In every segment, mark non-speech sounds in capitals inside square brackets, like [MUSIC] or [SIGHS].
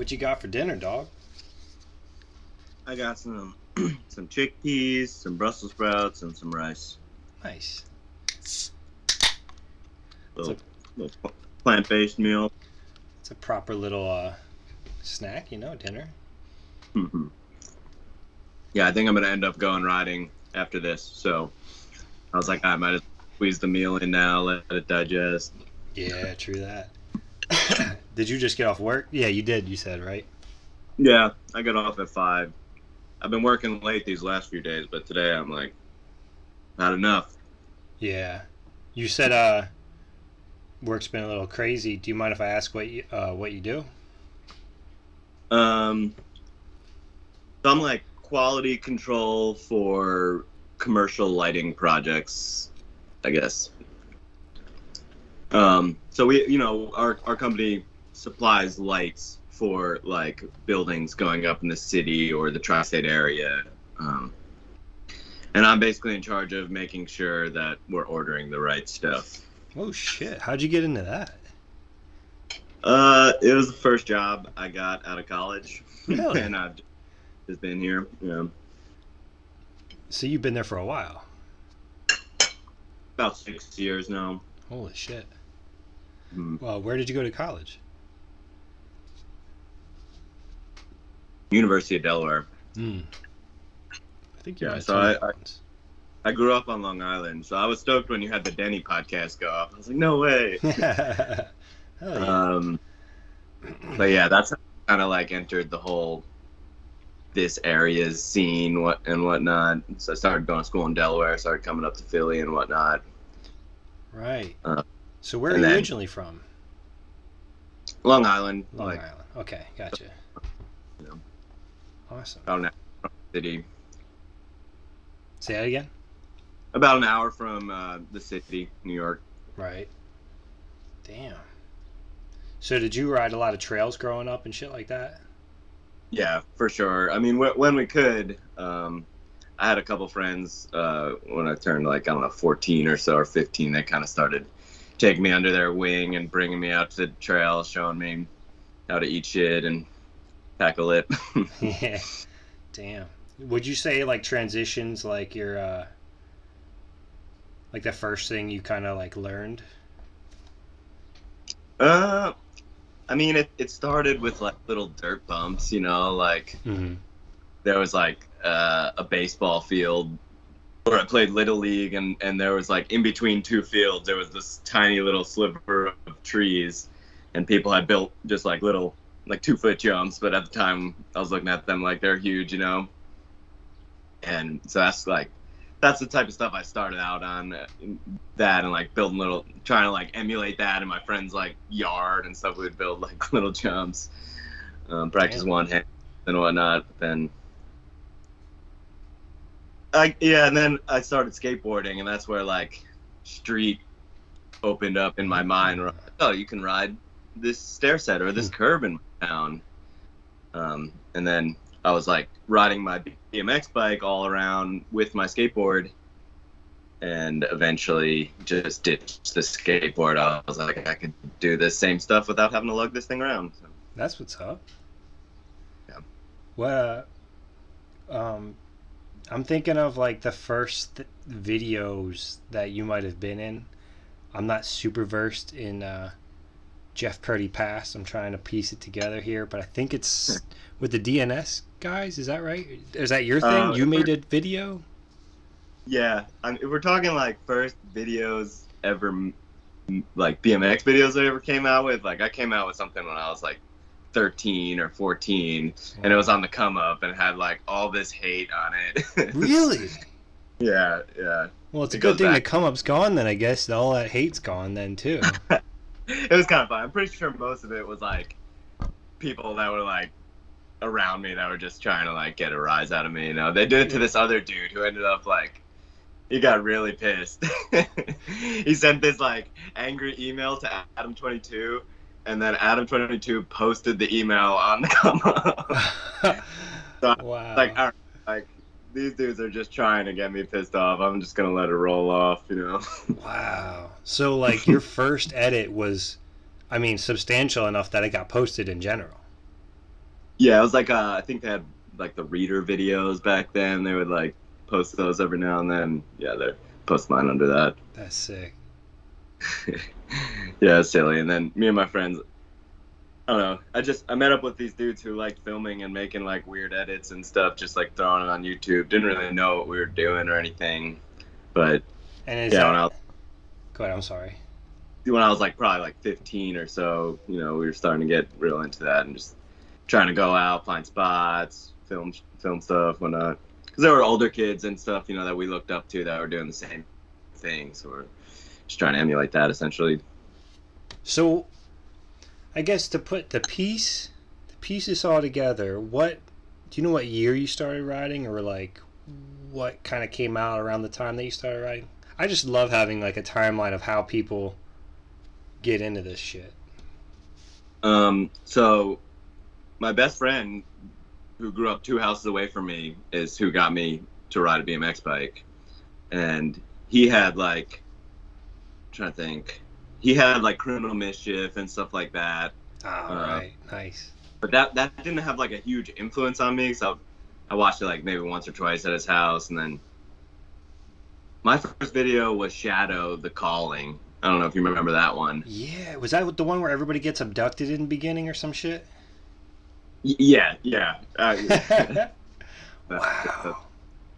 What you got for dinner, dog? I got some [CLEARS THROAT] some chickpeas, some Brussels sprouts, and some rice. Nice. Little, little plant-based meal. It's a proper little uh, snack, you know, dinner. hmm Yeah, I think I'm gonna end up going riding after this. So I was like, I might as well squeeze the meal in now, let it digest. Yeah, true that. [COUGHS] did you just get off work? Yeah, you did. You said right. Yeah, I got off at five. I've been working late these last few days, but today I'm like, not enough. Yeah, you said uh, work's been a little crazy. Do you mind if I ask what you uh, what you do? Um, so I'm like quality control for commercial lighting projects, I guess. Um, so we, you know, our our company supplies lights for like buildings going up in the city or the tri-state area. Um, and I'm basically in charge of making sure that we're ordering the right stuff. Oh shit! How'd you get into that? Uh, it was the first job I got out of college, Really? [LAUGHS] and I've just been here. Yeah, So you've been there for a while. about six years now. Holy shit! Mhm. Well, where did you go to college? University of Delaware. Hmm. I think Yeah, so I- I- I grew up on Long Island, so I was stoked when you had the Denny podcast go up. I was like, no way. [LAUGHS] Yeah. Um, but yeah, that's kind of like entered the whole this area's scene what and whatnot. So I started going to school in Delaware, started coming up to Philly and whatnot. right. uh, so where are you then- originally from? Long Island, Long like Island. Okay, gotcha. Awesome. about an hour from the city, Say that again. about an hour from uh, the city, New York. Right. Damn. So did you ride a lot of trails growing up and shit like that? Yeah, for sure. I mean, wh- when we could, um, I had a couple friends uh, when I turned like I don't know, 14 or so or 15. They kind of started taking me under their wing and bringing me out to the trail, showing me how to eat shit and tackle it. [LAUGHS] yeah. Damn. Would you say like transitions like your uh like the first thing you kind of like learned? uh, I mean, it, it started with like little dirt bumps, you know, like Mm-hmm. there was like uh, a baseball field where I played little league, and and there was like in between two fields there was this tiny little sliver of trees, and people had built just like little like two foot jumps, but at the time I was looking at them like they're huge, you know. And so that's like that's the type of stuff I started out on uh, that and like building little trying to like emulate that in my friends like yard and stuff. We'd build like [LAUGHS] little jumps, um, practice one hand and whatnot. But then I yeah, and then I started skateboarding, and that's where like street opened up in my mind. Where, oh, you can ride this stair set or this curb in my town. Um, and then I was like riding my BMX bike all around with my skateboard, and eventually just ditched the skateboard. I was like, I could do the same stuff without having to lug this thing around. So, That's what's up. Yeah. Well, uh, um, I'm thinking of like the first th- videos that you might have been in. I'm not super versed in uh, Jeff Purdy past. I'm trying to piece it together here, but I think it's with the DNS guys. Is that right? Is that your thing? Uh, you made a video? Yeah, I if we're talking like first videos ever, like BMX videos I ever came out with, like I came out with something when I was like 13 or 14, and it was on the come up and had like all this hate on it. [LAUGHS] Really? yeah, yeah. Well, it's a good thing the come up's gone then, I guess. All that hate's gone then, too. [LAUGHS] [LAUGHS] It was kind of fun. I'm pretty sure most of it was like people that were like around me that were just trying to like get a rise out of me. You know, they did it to this other dude who ended up like he got really pissed. [LAUGHS] he sent this like angry email to Adam22, and then Adam22 posted the email on the [LAUGHS] come up. wow. like, all right, like these dudes are just trying to get me pissed off. I'm just gonna let it roll off, you know. [LAUGHS] Wow. So like your first edit was I mean substantial enough that it got posted in general. Yeah, it was like uh, I think they had like the reader videos back then. They would like post those every now and then. Yeah, they post mine under that. That's sick. [LAUGHS] yeah, silly. And then me and my friends, I don't know. I just I met up with these dudes who liked filming and making like weird edits and stuff, just like throwing it on YouTube. Didn't really know what we were doing or anything, but And is yeah, that, when I was go ahead. I'm sorry. when I was like probably like 15 or so, you know, we were starting to get real into that and just trying to go out, find spots, film film stuff, whatnot. Because there were older kids and stuff, you know, that we looked up to that were doing the same thing. So we're just trying to emulate that essentially. So, I guess to put the piece, the pieces all together. What do you know? What year you started riding, or like what kind of came out around the time that you started riding? I just love having like a timeline of how people get into this shit. Um, so my best friend who grew up two houses away from me is who got me to ride a BMX bike. And he had like I'm trying to think. He had like criminal mischief and stuff like that. All Uh, right, nice. But that that didn't have like a huge influence on me. So I watched it like maybe once or twice at his house and then my first video was Shadow the Calling. I don't know if you remember that one. Yeah, was that the one where everybody gets abducted in the beginning or some shit? Y- yeah, yeah. Uh, [LAUGHS] wow.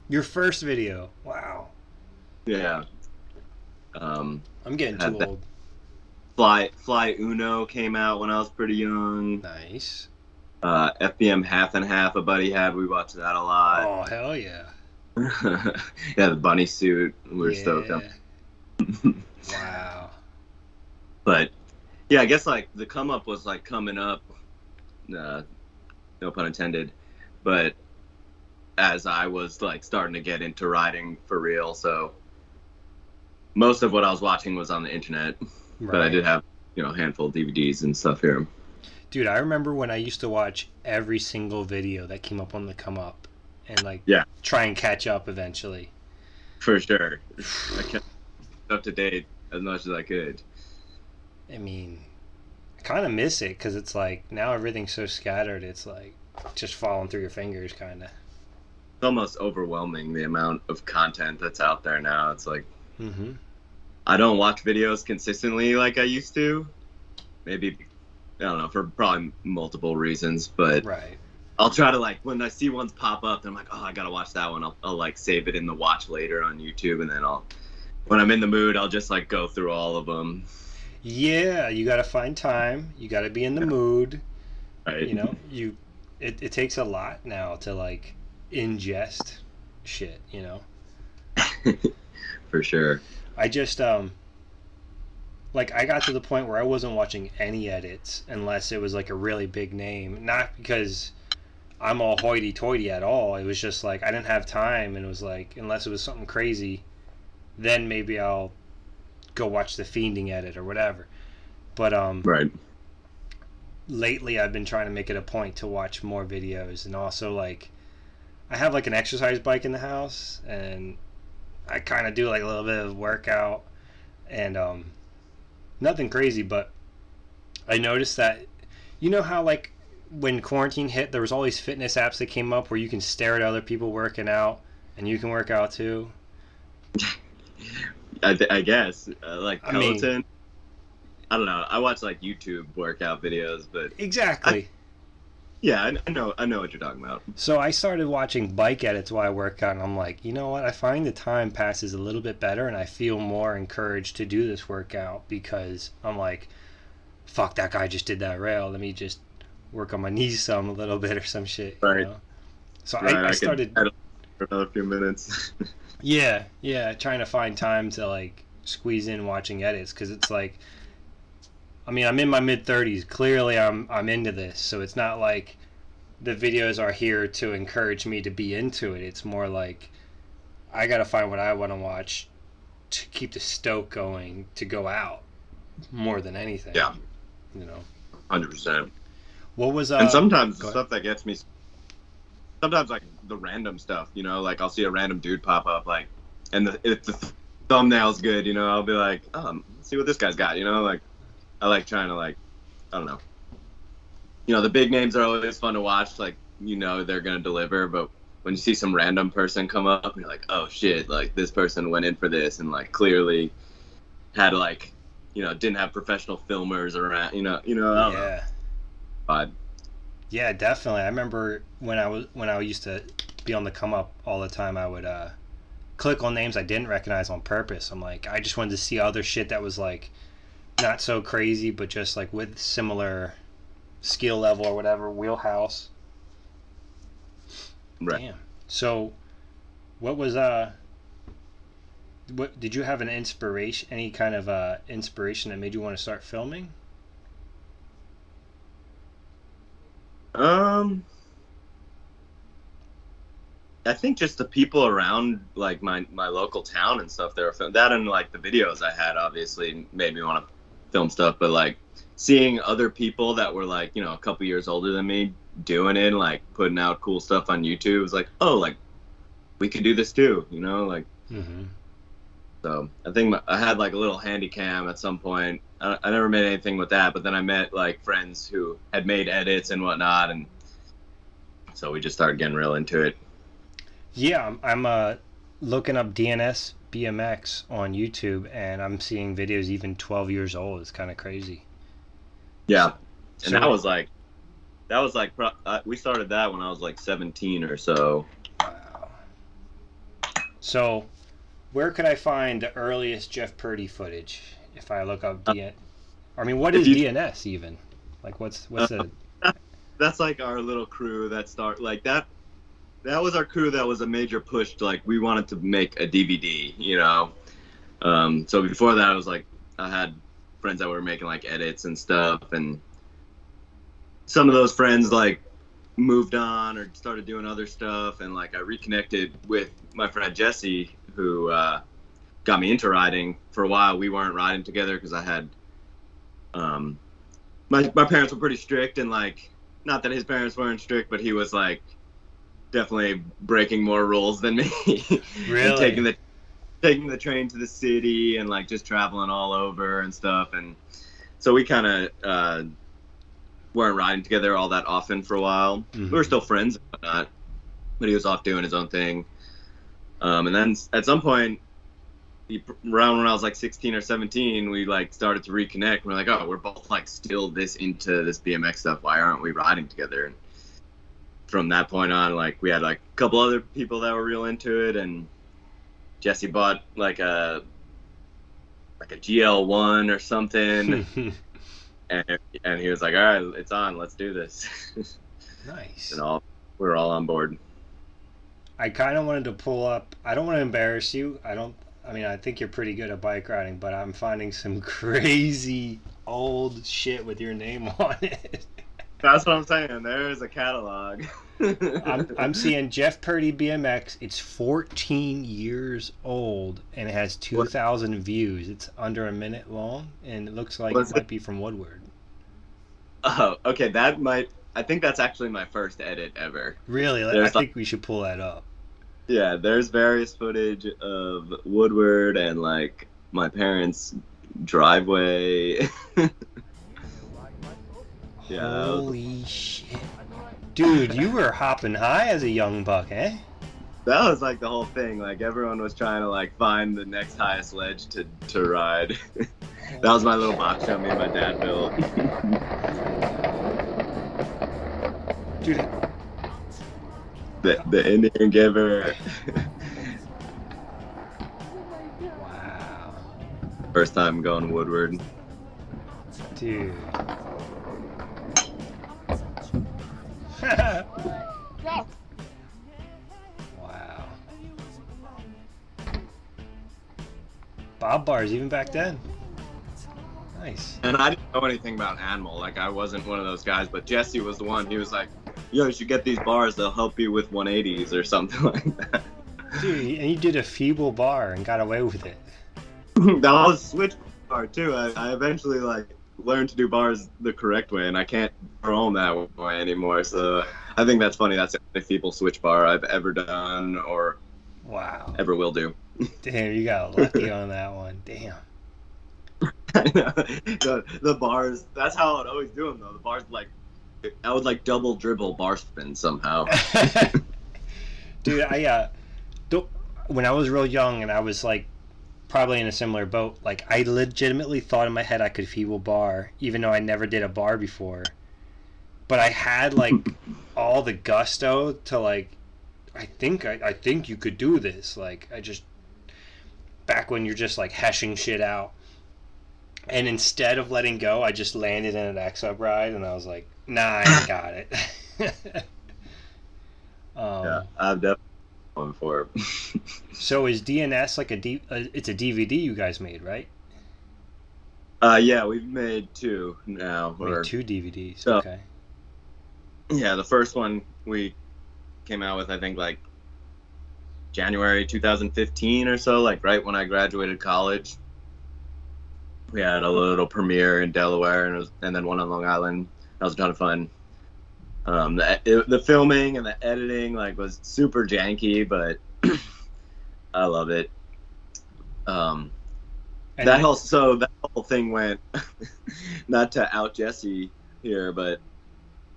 Your first video. Wow. Yeah. Um, I'm getting too that- old. Fly Fly Uno came out when I was pretty young. Nice. Uh, FBM Half and Half a buddy had. We watched that a lot. Oh hell yeah. [LAUGHS] yeah, the bunny suit. We were stoked on. [LAUGHS] Wow. But yeah, I guess like the come up was like coming up. Uh, no pun intended. But as I was like starting to get into riding for real, so most of what I was watching was on the internet. [LAUGHS] But I did have you know a handful of DVDs and stuff here. Dude, I remember when I used to watch every single video that came up on the come up and like Yeah. try and catch up eventually. For sure. [SIGHS] I kept up to date as much as I could. I mean, I kind of miss it because it's like now everything's so scattered. It's like just falling through your fingers, kind of. It's almost overwhelming the amount of content that's out there now. It's like Mm-hmm. I don't watch videos consistently like I used to. Maybe I don't know for probably multiple reasons, but Right. I'll try to like when I see ones pop up, I'm like, oh, I gotta watch that one. I'll, I'll like save it in the watch later on YouTube, and then I'll when I'm in the mood, I'll just like go through all of them. Yeah, you got to find time. You got to be in the mood. Right. You know, you it, it takes a lot now to like ingest shit. You know. [LAUGHS] for sure. I just um like I got to the point where I wasn't watching any edits unless it was like a really big name. Not because I'm all hoity toity at all. It was just like I didn't have time and it was like unless it was something crazy, then maybe I'll go watch the fiending edit or whatever. But um Right. lately I've been trying to make it a point to watch more videos and also like I have like an exercise bike in the house and I kind of do like a little bit of workout and um nothing crazy but I noticed that you know how like when quarantine hit there was all these fitness apps that came up where you can stare at other people working out and you can work out too [LAUGHS] I, th- I guess uh, like I mean- Peloton. I don't know. I watch like YouTube workout videos, but exactly yeah, I, I know I know what you're talking about. So I started watching bike edits while I work out, and I'm like, you know what? I find the time passes a little bit better, and I feel more encouraged to do this workout because I'm like, fuck, that guy just did that rail. Let me just work on my [LAUGHS] knees some a little bit or some shit. you Right. know? So Right, I, I could started, for another few minutes. yeah, yeah, trying to find time to like squeeze in watching edits because it's like, I mean, I'm in my mid 30s. Clearly, I'm I'm into this, so it's not like the videos are here to encourage me to be into it. It's more like I got to find what I want to watch to keep the stoke going to go out more than anything. Yeah. You know. Hundred percent. What was uh and sometimes the ahead. stuff that gets me sometimes like the random stuff you know like i'll see a random dude pop up like and the, if the thumbnail's good you know i'll be like um let's see what this guy's got you know like i like trying to like i don't know you know, the big names are always fun to watch. Like, you know, they're gonna deliver. But when you see some random person come up, you're like, oh shit, like this person went in for this and like clearly had like, you know, didn't have professional filmers around. You know, you know. I don't know. Yeah. Vibe. Yeah, definitely. I remember when I was when I used to be on the come up all the time. I would uh, click on names I didn't recognize on purpose. I'm like, I just wanted to see other shit that was like not so crazy, but just like with similar skill level or whatever wheelhouse. Right. Damn. So, what was uh, what did you have an inspiration? Any kind of uh inspiration that made you want to start filming? Um, I think just the people around like my my local town and stuff. They were film- that and like the videos I had obviously made me want to film stuff. But like seeing other people that were like you know a couple years older than me doing it, like putting out cool stuff on YouTube, was like oh like we could do this too. You know like Mm-hmm. so I think my, I had like a little handy cam at some point. I, I never made anything with that, but then I met like friends who had made edits and whatnot, and so we just started getting real into it. Yeah, I'm, I'm uh, looking up DNS BMX on YouTube, and I'm seeing videos even 12 years old. It's kind of crazy. Yeah, and So- that was like, that was like, uh, we started that when I was like 17 or so. Wow. So, where could I find the earliest Jeff Purdy footage if I look up DN? I mean, what is you- DNS even? Like, what's what's the? [LAUGHS] That's like our little crew that start like that. That was our crew that was a major push to like we wanted to make a DVD, you know. Um, so before that, I was like, I had friends that were making like edits and stuff, and some of those friends like moved on or started doing other stuff, and like I reconnected with my friend Jesse, who uh, got me into riding. For a while, we weren't riding together because I had, um, my my parents were pretty strict, and like, not that his parents weren't strict, but he was like definitely breaking more rules than me. [LAUGHS] Really? taking the taking the train to the city and like just traveling all over and stuff and so we kind of uh, weren't riding together all that often for a while Mhm. we were still friends and whatnot but he was off doing his own thing um, and then at some point he, around when i was like 16 or 17 we like started to reconnect we're like oh we're both like still this into this bmx stuff why aren't we riding together and from that point on like we had like a couple other people that were real into it and Jesse bought like a like a GL1 or something, [LAUGHS] and and he was like, "All right, it's on. Let's do this." [LAUGHS] nice. and all we're all on board. I kind of wanted to pull up. I don't want to embarrass you. I don't. I mean, I think you're pretty good at bike riding, but I'm finding some [LAUGHS] crazy old shit with your name on it. That's what I'm saying. There's a catalog. I'm, I'm seeing Jeff Purdy BMX. It's 14 years old and it has 2,000 views. It's under a minute long and it looks like Was it might be from Woodward. oh, okay. That might. I think that's actually my first edit ever. Really? I There's think we should pull that up. Yeah, there's various footage of Woodward and like my parents' driveway. [LAUGHS] Yeah, Holy shit. Dude, you were hopping high as a young buck, eh? that was like the whole thing. Like everyone was trying to like find the next highest ledge to to ride. [LAUGHS] that was my little box jump me and my dad built. Dude, the the Indian giver. [LAUGHS] wow. First time going Woodward. Dude. Wow. Bob bars even back then. Nice. And I didn't know anything about animal. Like I wasn't one of those guys. But Jesse was the one. He was like, "Yo, you should get these bars. They'll help you with 180s or something [LAUGHS] like that." Dude, and you did a feeble bar and got away with it. [LAUGHS] that was switch bar too. I, I eventually like learned to do bars the correct way, and I can't roam that way anymore. So I think that's funny. That's the only feeble switch bar I've ever done or Wow. ever will do. Damn, you got lucky on that one. Damn. [LAUGHS] the, the bars. That's how I'd always do them though. The bars like I would like double dribble bar spin somehow. [LAUGHS] [LAUGHS] Dude, I uh, when I was real young and I was like probably in a similar boat, like I legitimately thought in my head I could feeble bar, even though I never did a bar before. But I had like [LAUGHS] all the gusto to like, I think I, I think you could do this. Like I just back when you're just like hashing shit out. And instead of letting go, I just landed in an X up ride, and I was like, "Nah, I got it." [LAUGHS] um, yeah, I'm definitely going for it. [LAUGHS] So is DNS like a D? Uh, it's a DVD you guys made, right? uh, yeah, we've made two now. Made Or, two DVDs. So- Okay. yeah, the first one we came out with, I think, like January 2015 or so, like right when I graduated college. We had a little premiere in Delaware, and, was, and then one on Long Island. That was a ton of fun. Um, the it, the filming and the editing like was super janky, but [CLEARS THROAT] I love it. Um, And that then- whole so that whole thing went [LAUGHS] not to out Jesse here, but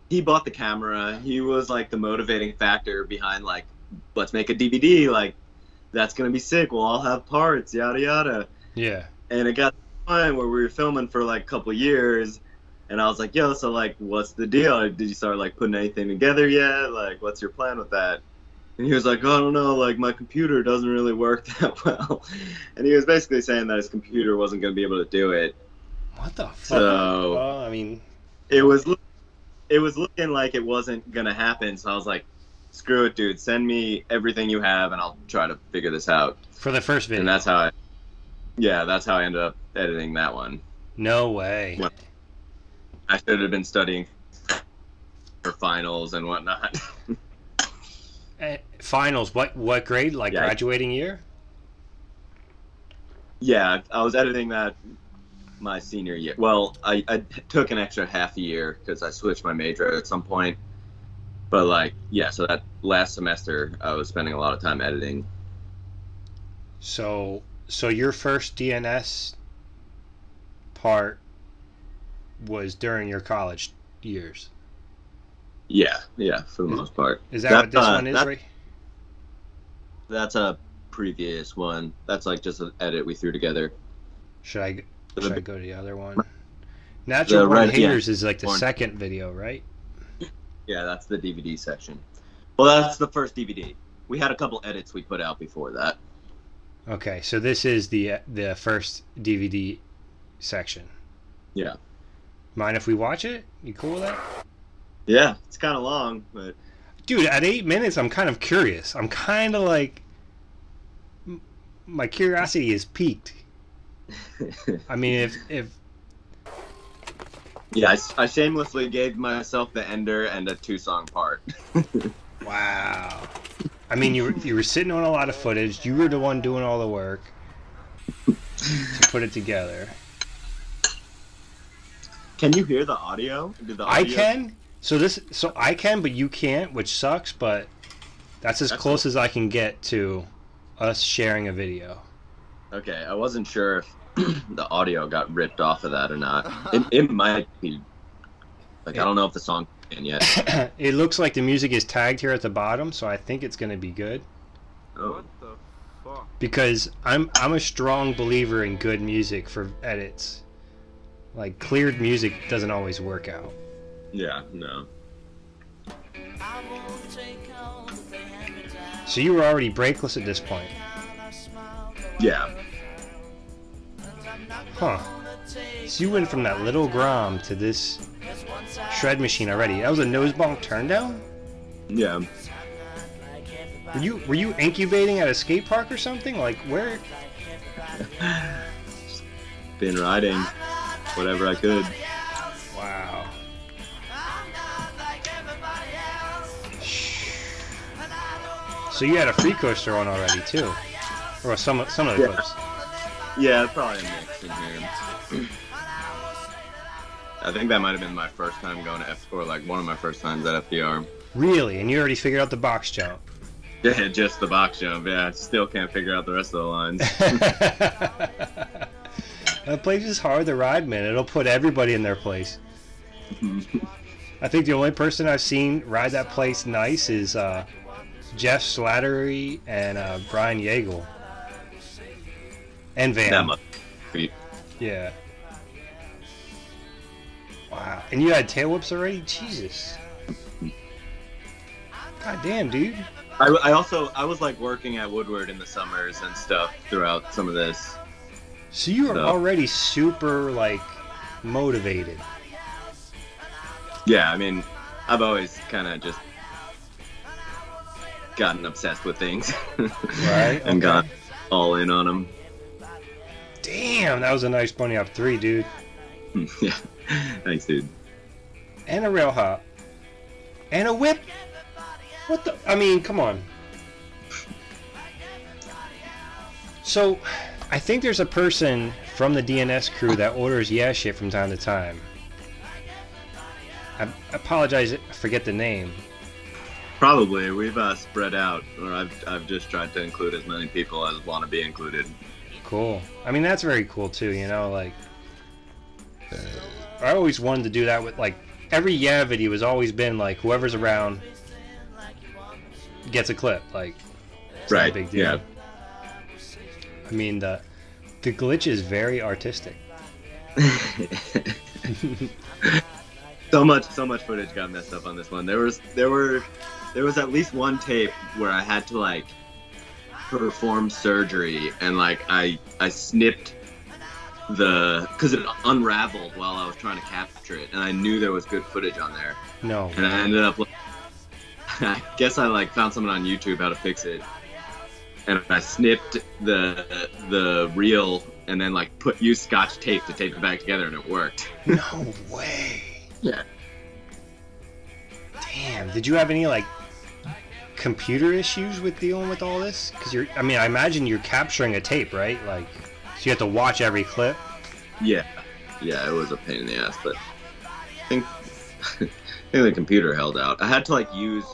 he bought the camera. He was like the motivating factor behind like let's make a DVD. Like that's gonna be sick. We'll all have parts, yada yada. yeah. And it got to the point where we were filming for like a couple years, and I was like, "Yo, so like, what's the deal? Did you start like putting anything together yet? Like, what's your plan with that?" And he was like, "Oh, I don't know. Like, my computer doesn't really work [LAUGHS] that well." And he was basically saying that his computer wasn't going to be able to do it. What the fuck? So well, I mean, it was, it was looking like it wasn't going to happen. So I was like, "Screw it, dude. Send me everything you have, and I'll try to figure this out." for the first video. And that's how I, yeah, that's how I ended up editing that one. no way. I should have been studying for finals and whatnot. [LAUGHS] Eh, finals. What what grade? Like Yeah. graduating year? yeah, I was editing that my senior year. Well, I, I took an extra half year because I switched my major at some point. But like, yeah, so that last semester I was spending a lot of time editing. So so your first DNS part was during your college years. Yeah, yeah, for the most part. Is that, That, what this uh, one is, that- right? That's a previous one. That's like just an edit we threw together. Should I The should I go to the other one? Natural The Born red- yeah, Haters is like the born- second video, right? Yeah, that's the DVD section. Well, that's the first DVD. We had a couple edits we put out before that. Okay, so this is the the first DVD section. Yeah. Mind if we watch it? You cool with that? Yeah, it's kind of long, but Dude, at eight minutes, I'm kind of curious. I'm kind of like, m- my curiosity is peaked. [LAUGHS] I mean, if if yeah, I, I shamelessly gave myself the ender and a two song part. [LAUGHS] wow, I mean, you were you were sitting on a lot of footage. You were the one doing all the work to put it together. Can you hear the audio? Did the I can. So this, so I can, but you can't, which sucks. But that's as That's close as I can get to us sharing a video. Okay, I wasn't sure if [CLEARS THROAT] the audio got ripped off of that or not. It, [LAUGHS] it might be. Like, I don't know if the song in yet. [COUGHS] it looks like the music is tagged here at the bottom, so I think it's going to be good. Oh, What the fuck? because I'm I'm a strong believer in good music for edits. Like cleared music doesn't always work out. yeah, no. So you were already breakless at this point, Yeah. huh? So you went from that little Grom to this shred machine already. That was a nose bonk turn down. Yeah. Were you were you incubating at a skate park or something? Like where? [LAUGHS] Been riding whatever I could. Wow. So you had a free coaster on already too, or some some of the Yeah. clips. Yeah, probably a mix in here. [CLEARS THROAT] I think that might have been my first time going to F or like one of my first times at FDR. Really? And you already figured out the box jump. Yeah, just the box jump. Yeah, I still can't figure out the rest of the lines. [LAUGHS] [LAUGHS] that place is hard to ride, man. It'll put everybody in their place. [LAUGHS] I think the only person I've seen ride that place nice is uh, Jeff Slattery and uh, Brian Yeagle. And Van. That much. Sweet. Yeah. Wow. And you had tail whips already? Jesus. God damn, dude. I, I also I was like working at Woodward in the summers and stuff throughout some of this. So you are already super like motivated. Yeah, I mean, I've always kind of just gotten obsessed with things, Right, [LAUGHS] and okay. got all in on them. Damn, that was a nice bunny up three, dude. [LAUGHS] yeah, thanks, dude. And a rail hop. And a whip. What the? I mean, come on. So, I think there's a person from the DNS crew that orders yeah shit from time to time. I apologize, I forget the name. Probably we've uh, spread out, or I've I've just tried to include as many people as want to be included. Cool. I mean, that's very cool too. You know, like I always wanted to do that with like every yeah video has always been like whoever's around gets a clip. Like, it's not a Right, big deal. yeah. I mean the the glitch is very artistic. [LAUGHS] so much so much footage got messed up on this one. There was there were there was at least one tape where I had to like perform surgery and like I I snipped the because it unraveled while I was trying to capture it and I knew there was good footage on there No. and I ended up like, [LAUGHS] I guess I like found someone on YouTube how to fix it and I snipped the the reel and then like put used scotch tape to tape it back together and it worked. No way. Yeah. Damn. Did you have any like computer issues with dealing with all this? Because you're. I mean, I imagine you're capturing a tape, right? Like, so you have to watch every clip. Yeah, yeah, it was a pain in the ass, but I think [LAUGHS] I think the computer held out. I had to like use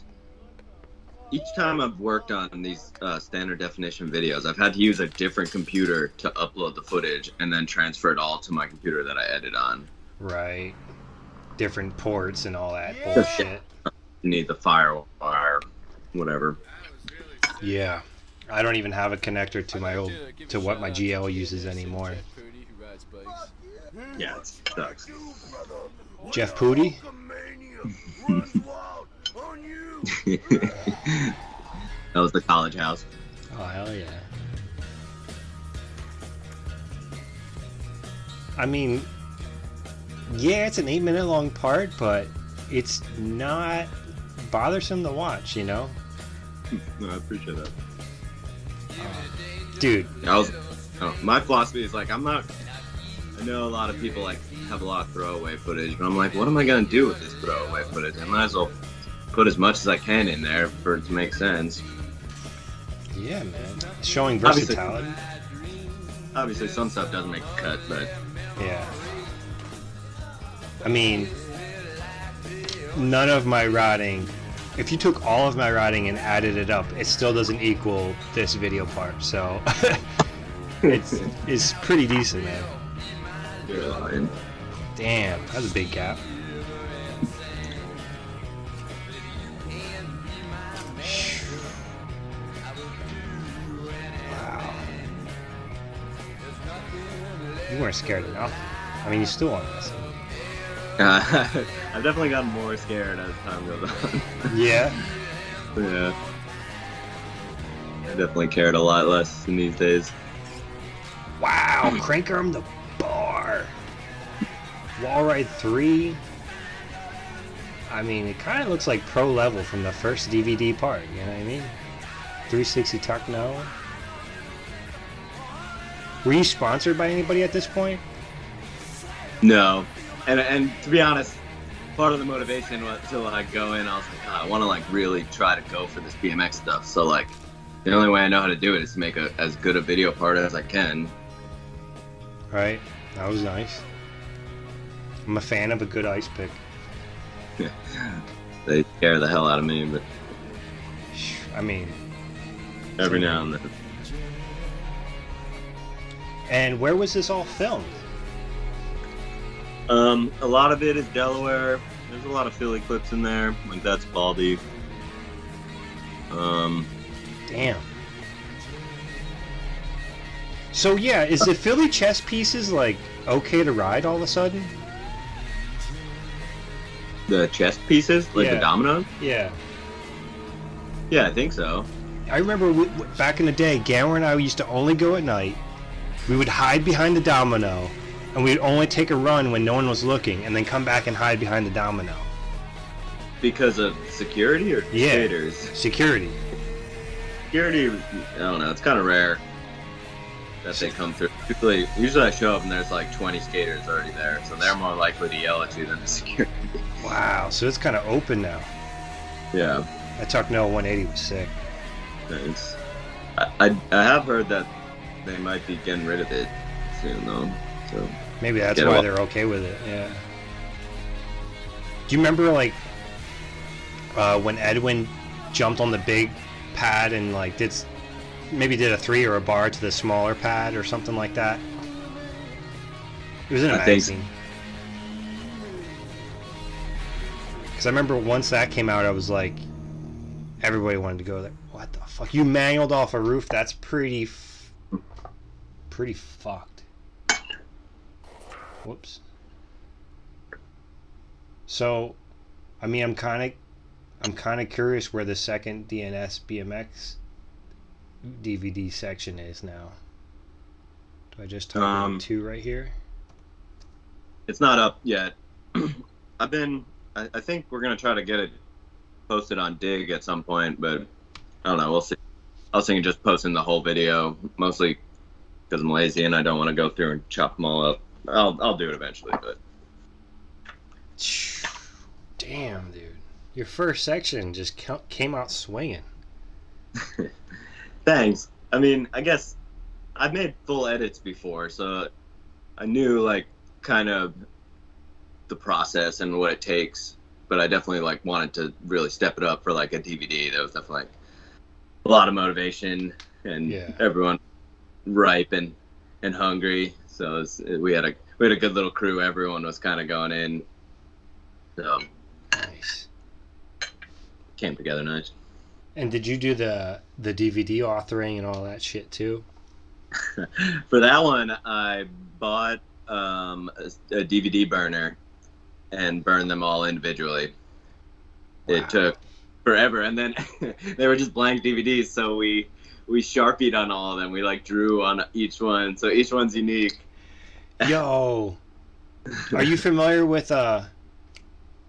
each time I've worked on these uh, standard definition videos, I've had to use a different computer to upload the footage and then transfer it all to my computer that I edit on. Right. Different ports and all that bullshit. You need the firewire, whatever. Yeah. I don't even have a connector to my old to what my GL uses anymore. Yeah, it sucks. Jeff Pooty? [LAUGHS] [LAUGHS] that was the college house. Oh hell yeah. I mean yeah, it's an eight minute long part, but it's not bothersome to watch, you know? No, I appreciate that. Uh, dude, I was, oh, my philosophy is like I'm not. I know a lot of people like have a lot of throwaway footage, but I'm like, what am I gonna do with this throwaway footage? I might as well put as much as I can in there for it to make sense. yeah man. Showing Obviously- versatility. Obviously, some stuff doesn't make the cut, but Yeah. I mean, none of my riding, if you took all of my riding and added it up, it still doesn't equal this video part. So [LAUGHS] it's it's pretty decent, man. you're lying. Damn, that's a big gap. Weren't scared enough. I mean, you still aren't. Uh, [LAUGHS] I've definitely gotten more scared as time goes on. [LAUGHS] Yeah. yeah. I definitely cared a lot less in these days. Wow, [CLEARS THROAT] crank arm the bar. Wall ride three. I mean, it kind of looks like pro level from the first DVD part. You know what I mean? 360 Techno. Were you sponsored by anybody at this point? No, and and to be honest, part of the motivation was to like go in. I was like, God, I want to like really try to go for this BMX stuff. So like, the only way I know how to do it is to make a, as good a video part as I can. Right. That was nice. I'm a fan of a good ice pick. [LAUGHS] They scare the hell out of me, but I mean, every now and then. And where was this all filmed? Um, a lot of it is Delaware. There's a lot of Philly clips in there. Like that's Baldy. Um, Damn. So yeah, is the Philly chess pieces like okay to ride all of a sudden? the chess pieces, like Yeah. the dominoes. Yeah. Yeah, I think so. I remember we, back in the day, Gower and I used to only go at night. We would hide behind the domino, and we'd only take a run when no one was looking, and then come back and hide behind the domino. Because of security or Yeah. skaters? Security. Security, I don't know. It's kind of rare that they come through. Usually, usually I show up and there's like 20 skaters already there, so they're more likely to yell at you than the [LAUGHS] security. Wow. So it's kind of open now. Yeah, That Tuck No 180 was sick. it's. I, I, I have heard that they might be getting rid of it soon though. So Maybe that's why they're okay with it. Yeah. Do you remember like uh, when Edwin jumped on the big pad and like did maybe did a three or a bar to the smaller pad or something like that? It was in a I think magazine. Because I remember once that came out, I was like, everybody wanted to go there. What the fuck? You mangled off a roof? That's pretty, f- pretty fucked. Whoops. So, I mean, I'm kind of, I'm kind of curious where the second DNS BMX DVD section is now. Do I just type Um, two right here? it's not up yet. [CLEARS THROAT] I've been. I, I think we're gonna try to get it posted on Dig at some point, but I don't know. We'll see. I was thinking just posting the whole video, mostly because I'm lazy and I don't want to go through and chop them all up. I'll I'll do it eventually, but Damn, dude. Your first section just came out swinging. [LAUGHS] thanks. I mean, I guess I've made full edits before, so I knew like kind of the process and what it takes. But I definitely like wanted to really step it up for like a DVD. That was definitely like, a lot of motivation and Yeah. everyone ripe and and hungry. So it was, we had a we had a good little crew. Everyone was kind of going in. So Nice. came together nice. And did you do the the DVD authoring and all that shit too? [LAUGHS] For that one, I bought um, a, a DVD burner and burned them all individually. Wow. It took forever, and then [LAUGHS] they were just blank DVDs, so we we sharpied on all of them. We like drew on each one, so each one's unique. Yo, are you familiar with uh,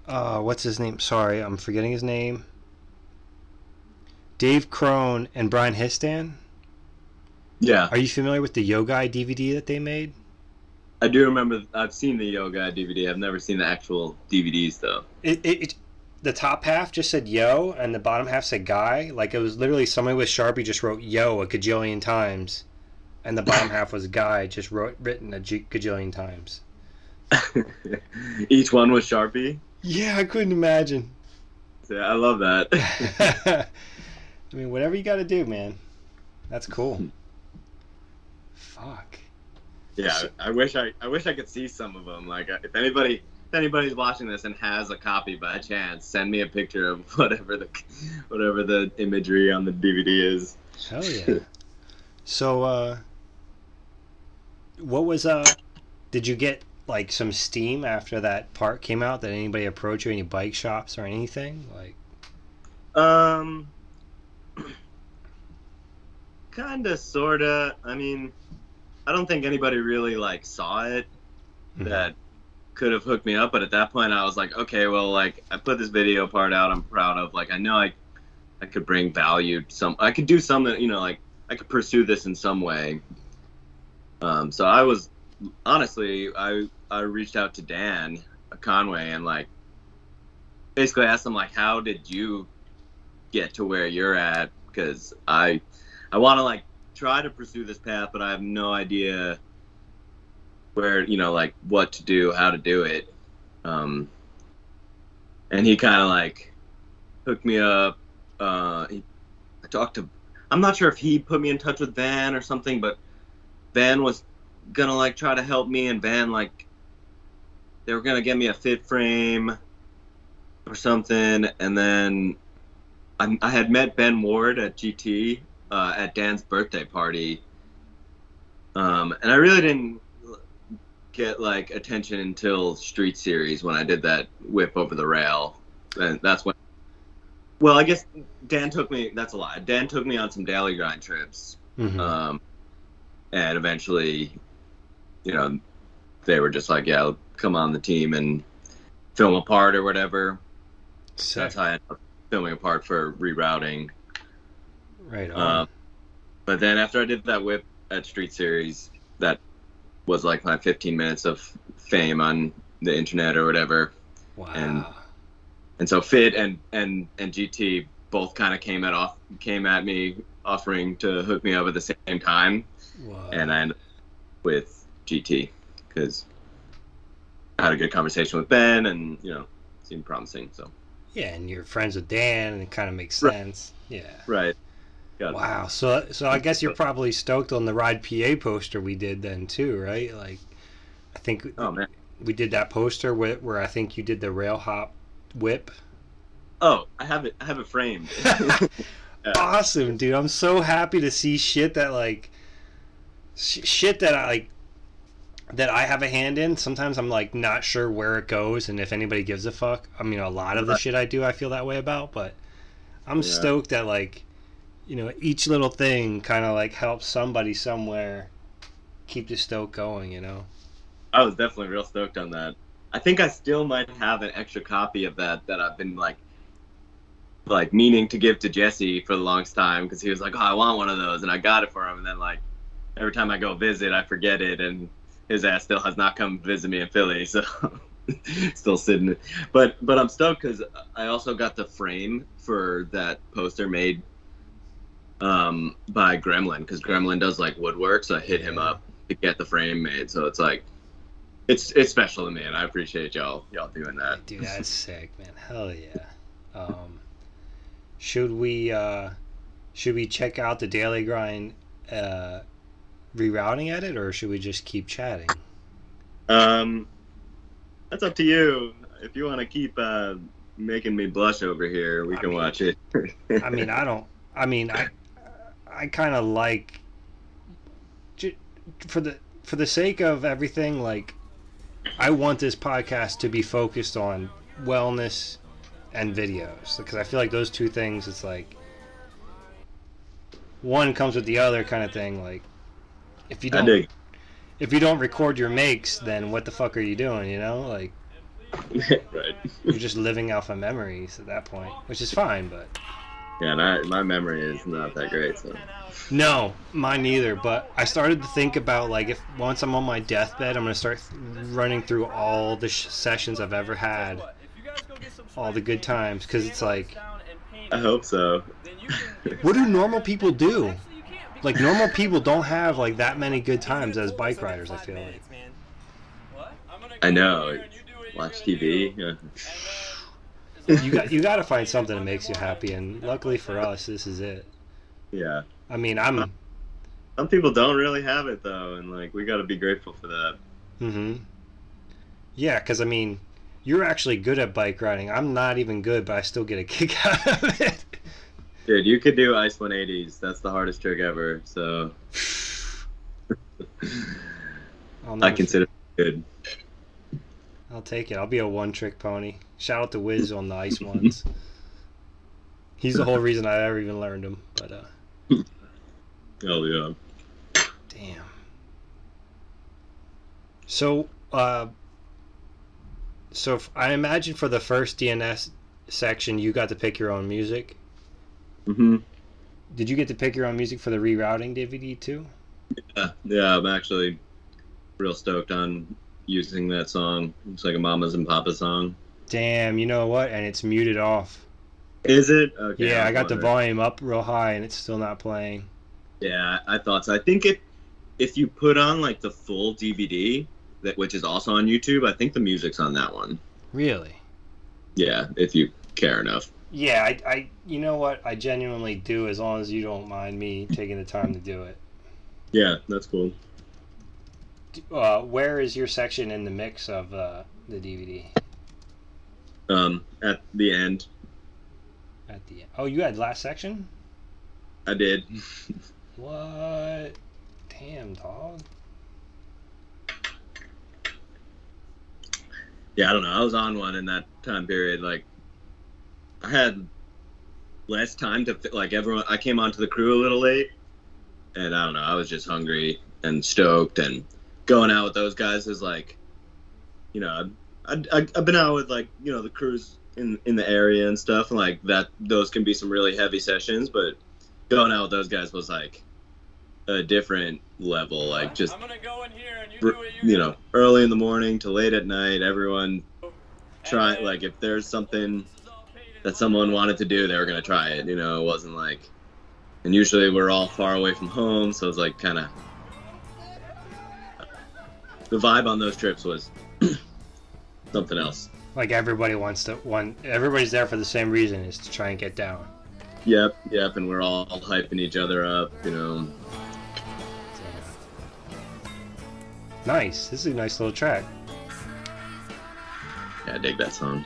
uh, what's his name? Sorry, I'm forgetting his name. Dave Crone and Brian Histan. Yeah, Are you familiar with the Yogai DVD that they made? I do remember. I've seen the Yoga DVD. I've never seen the actual DVDs though. It, it, it the top half just said yo and the bottom half said guy. Like it was literally somebody with Sharpie just wrote yo a gajillion times, and the bottom half was guy just wrote written a g- gajillion times. [LAUGHS] each one was Sharpie. Yeah, I couldn't imagine. Yeah, I love that. [LAUGHS] [LAUGHS] I mean, whatever you got to do, man. That's cool. Fuck. Yeah, I wish I I wish I could see some of them. Like, uh, if anybody if anybody's watching this and has a copy by chance, send me a picture of [LAUGHS] whatever the whatever the imagery on the DVD is. Hell yeah. so, uh, what was uh? Did you get like some steam after that part came out? Did anybody approach you? Any bike shops or anything? Like, Um, [CLEARS THROAT] kinda, sorta. I mean, I don't think anybody really like saw it Mhm. that could have hooked me up. But at that point, I was like, okay, well, like I put this video part out. I'm proud of. Like I know I, I could bring value. Some I could do something. You know, like I could pursue this in some way. Um, so I was honestly, I I reached out to Dan Conway and like basically asked him like, how did you get to where you're at? Because I I want to like try to pursue this path, but I have no idea where you know like what to do, how to do it. Um, and he kind of like hooked me up. Uh, he, I talked to. I'm not sure if he put me in touch with Van or something, but Van was gonna like try to help me, and Van like they were gonna get me a fit frame or something, and then I, I had met Ben Ward at GT uh, at Dan's birthday party, um, and I really didn't get like attention until Street Series when I did that whip over the rail, and that's when. Well, I guess Dan took me. That's a lie. Dan took me on some daily grind trips, Mhm. um, and eventually, you know, they were just like, "Yeah, come on the team and film a part or whatever." Sick. That's how I ended up filming a part for rerouting. right on. Um, but then after I did that whip at Street Series, that was like my 15 minutes of fame on the internet or whatever. wow. and- And so Fit and and and GT both kind of came at off came at me offering to hook me up at the same time, Wow. and I ended up with GT because I had a good conversation with Ben, and you know, seemed promising. So yeah, and you're friends with Dan, and it kind of makes Right. sense. Yeah. right, got Wow. So so I guess you're probably stoked on the Ride PA poster we did then too, right? Like, I think Oh man. we did that poster where, where I think you did the rail hop whip. Oh, I have it. I have it framed. [LAUGHS] [LAUGHS] Yeah. Awesome, dude! I'm so happy to see shit that like sh- shit that I like that I have a hand in. Sometimes I'm like not sure where it goes and if anybody gives a fuck. I mean, a lot of the shit I do, I feel that way about, but I'm Yeah. stoked that like you know each little thing kind of like helps somebody somewhere keep the stoke going. You know. I was definitely real stoked on that. I think I still might have an extra copy of that that I've been like like meaning to give to Jesse for the longest time because he was like, "Oh, I want one of those," and I got it for him. And then like every time I go visit, I forget it, and his ass still has not come visit me in Philly, so [LAUGHS] still sitting. But but I'm stoked because I also got the frame for that poster made um by Gremlin because Gremlin does like woodwork, so I hit him up to get the frame made. So it's like it's it's special to me, and I appreciate y'all y'all doing that. Dude, that's sick, man. Hell yeah. Um, should we uh, should we check out the daily grind uh, rerouting edit, or should we just keep chatting? Um, that's up to you. If you want to keep uh, making me blush over here, we I can mean- watch it. I mean, I don't. I mean, I I kind of like for the for the sake of everything. Like, I want this podcast to be focused on wellness and videos because I feel like those two things. It's like one comes with the other kind of thing. Like, if you don't if you don't record your makes, then what the fuck are you doing? You know, like [LAUGHS] right. you're just living off of memories at that point, which is fine. But Yeah, and I, my memory is not that great. So no, mine neither. But I started to think about like if once I'm on my deathbed, I'm gonna start running through all the sh- sessions I've ever had, all the good times, because it's like, I hope so. [LAUGHS] what do normal people do? Like normal people don't have like that many good times as bike riders. I feel like. I know. Watch TV. [LAUGHS] You got you got to find something that makes you happy, and luckily for us, this is it. yeah. I mean, I'm. Some people don't really have it though, and like we got to be grateful for that. hmm Yeah, because I mean, you're actually good at bike riding. I'm not even good, but I still get a [LAUGHS] kick out of it. Dude, you could do ice 180s. That's the hardest trick ever. So I'll I consider it good. I'll take it. I'll be a one-trick pony. Shout out to Wiz on the ice ones. He's the whole reason I ever even learned them. But uh, Hell yeah. damn. So, uh, so if, I imagine for the first DNS section, you got to pick your own music. hmm Did you get to pick your own music for the rerouting DVD too? Yeah, yeah, I'm actually real stoked on using that song. It's like a Mamas and Papa song. Damn, you know what? And it's muted off. Is it? Okay. yeah, I got the volume up real high and it's still not playing. Yeah, I thought so. I think it if you put on like the full DVD, that which is also on YouTube, I think the music's on that one. Really? Yeah, if you care enough. Yeah, I, I, you know what? I genuinely do as long as you don't mind me taking the time to do it. Yeah, that's cool. Uh, where is your section in the mix of uh, the DVD? Um, at the end, At the end. oh, you had last section. I did. What? Damn, dog. Yeah, I don't know. I was on one in that time period. Like, I had less time to like everyone. I came onto the crew a little late, and I don't know. I was just hungry and stoked, and going out with those guys is like, you know, I, I, I've been out with like you know the crews in in the area and stuff, and like that. Those can be some really heavy sessions, but going out with those guys was like a different level. Like just I'm gonna go in here and you do what you you know early in the morning to late at night everyone try like if there's something that someone wanted to do they were going to try it you know it wasn't like and usually we're all far away from home so it's like kind of [LAUGHS] the vibe on those trips was [CLEARS THROAT] something else Like everybody wants to one. Everybody's there for the same reason, is to try and get down. yep yep and we're all hyping each other up you know Nice. This is a nice little track. yeah i dig that song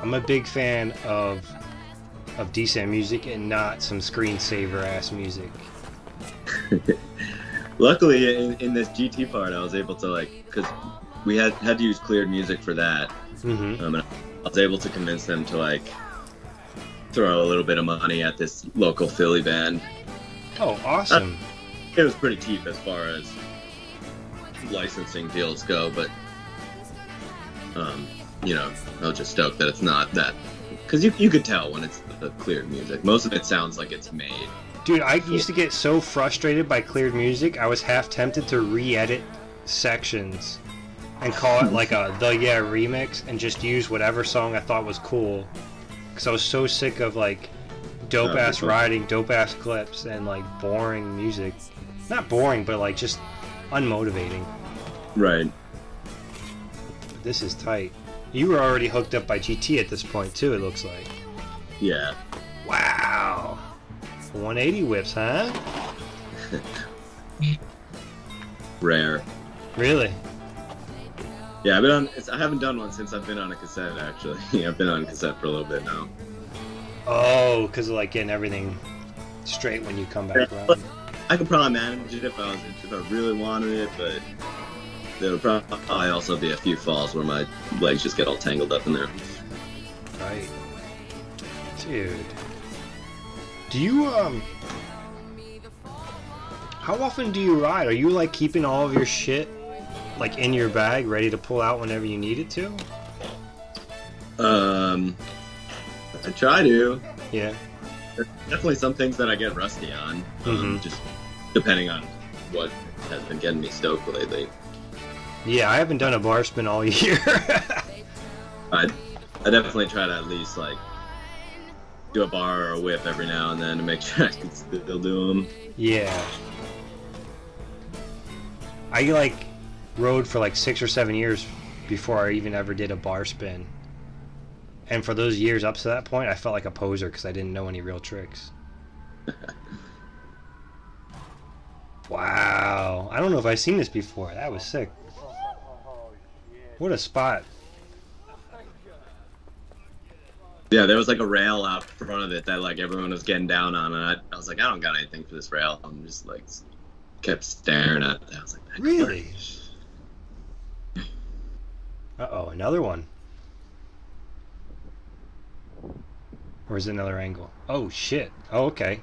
I'm a big fan of of decent music and not some screensaver ass music. [LAUGHS] luckily in, in this gt part i was able to like because we had had to use cleared music for that Mm-hmm. Um, I was able to convince them to like throw a little bit of money at this local Philly band. Oh, awesome. It was pretty cheap as far as licensing deals go, but um, you know, I was just stoked that it's not that because you you could tell when it's the cleared music. Most of it sounds like it's made. Dude, I used to get so frustrated by cleared music, I was half tempted to re-edit sections and call it like a the yeah remix and just use whatever song I thought was cool. Cause I was so sick of like dope ass cool. writing, dope ass clips, and like boring music. Not boring, but like just unmotivating. Right. This is tight. You were already hooked up by GT at this point too. It looks like. Yeah. Wow. 180 whips, huh? [LAUGHS] Rare. Really? Yeah, I've been on. It's, I haven't done one since I've been on a cassette. Actually, [LAUGHS] yeah, I've been on cassette for a little bit now. Oh, because of like getting everything straight when you come back Yeah. around. I could probably manage it if I was if I really wanted it, but there would probably also be a few falls where my legs just get all tangled up in there. Right. Dude. Do you, um. How often do you ride? Are you like keeping all of your shit like in your bag, ready to pull out whenever you need it to? Um, I try to. Yeah. There's definitely some things that I get rusty on, um, Mhm. just depending on what has been getting me stoked lately. Yeah, I haven't done a bar spin all [LAUGHS] year. I, I definitely try to at least like do a bar or a whip every now and then to make [LAUGHS] sure I can still do them. yeah. I like rode for like six or seven years before I even ever did a bar spin. And for those years up to that point, I felt like a poser because I didn't know any real tricks. [LAUGHS] wow. I don't know if I've seen this before. That was sick. What a spot. Yeah, there was like a rail out front of it that like everyone was getting down on, and I, I was like, I don't got anything for this rail. I'm just like kept staring at it. I was like, that Really? Uh oh, another one. Or is it another angle? Oh shit. Oh, okay.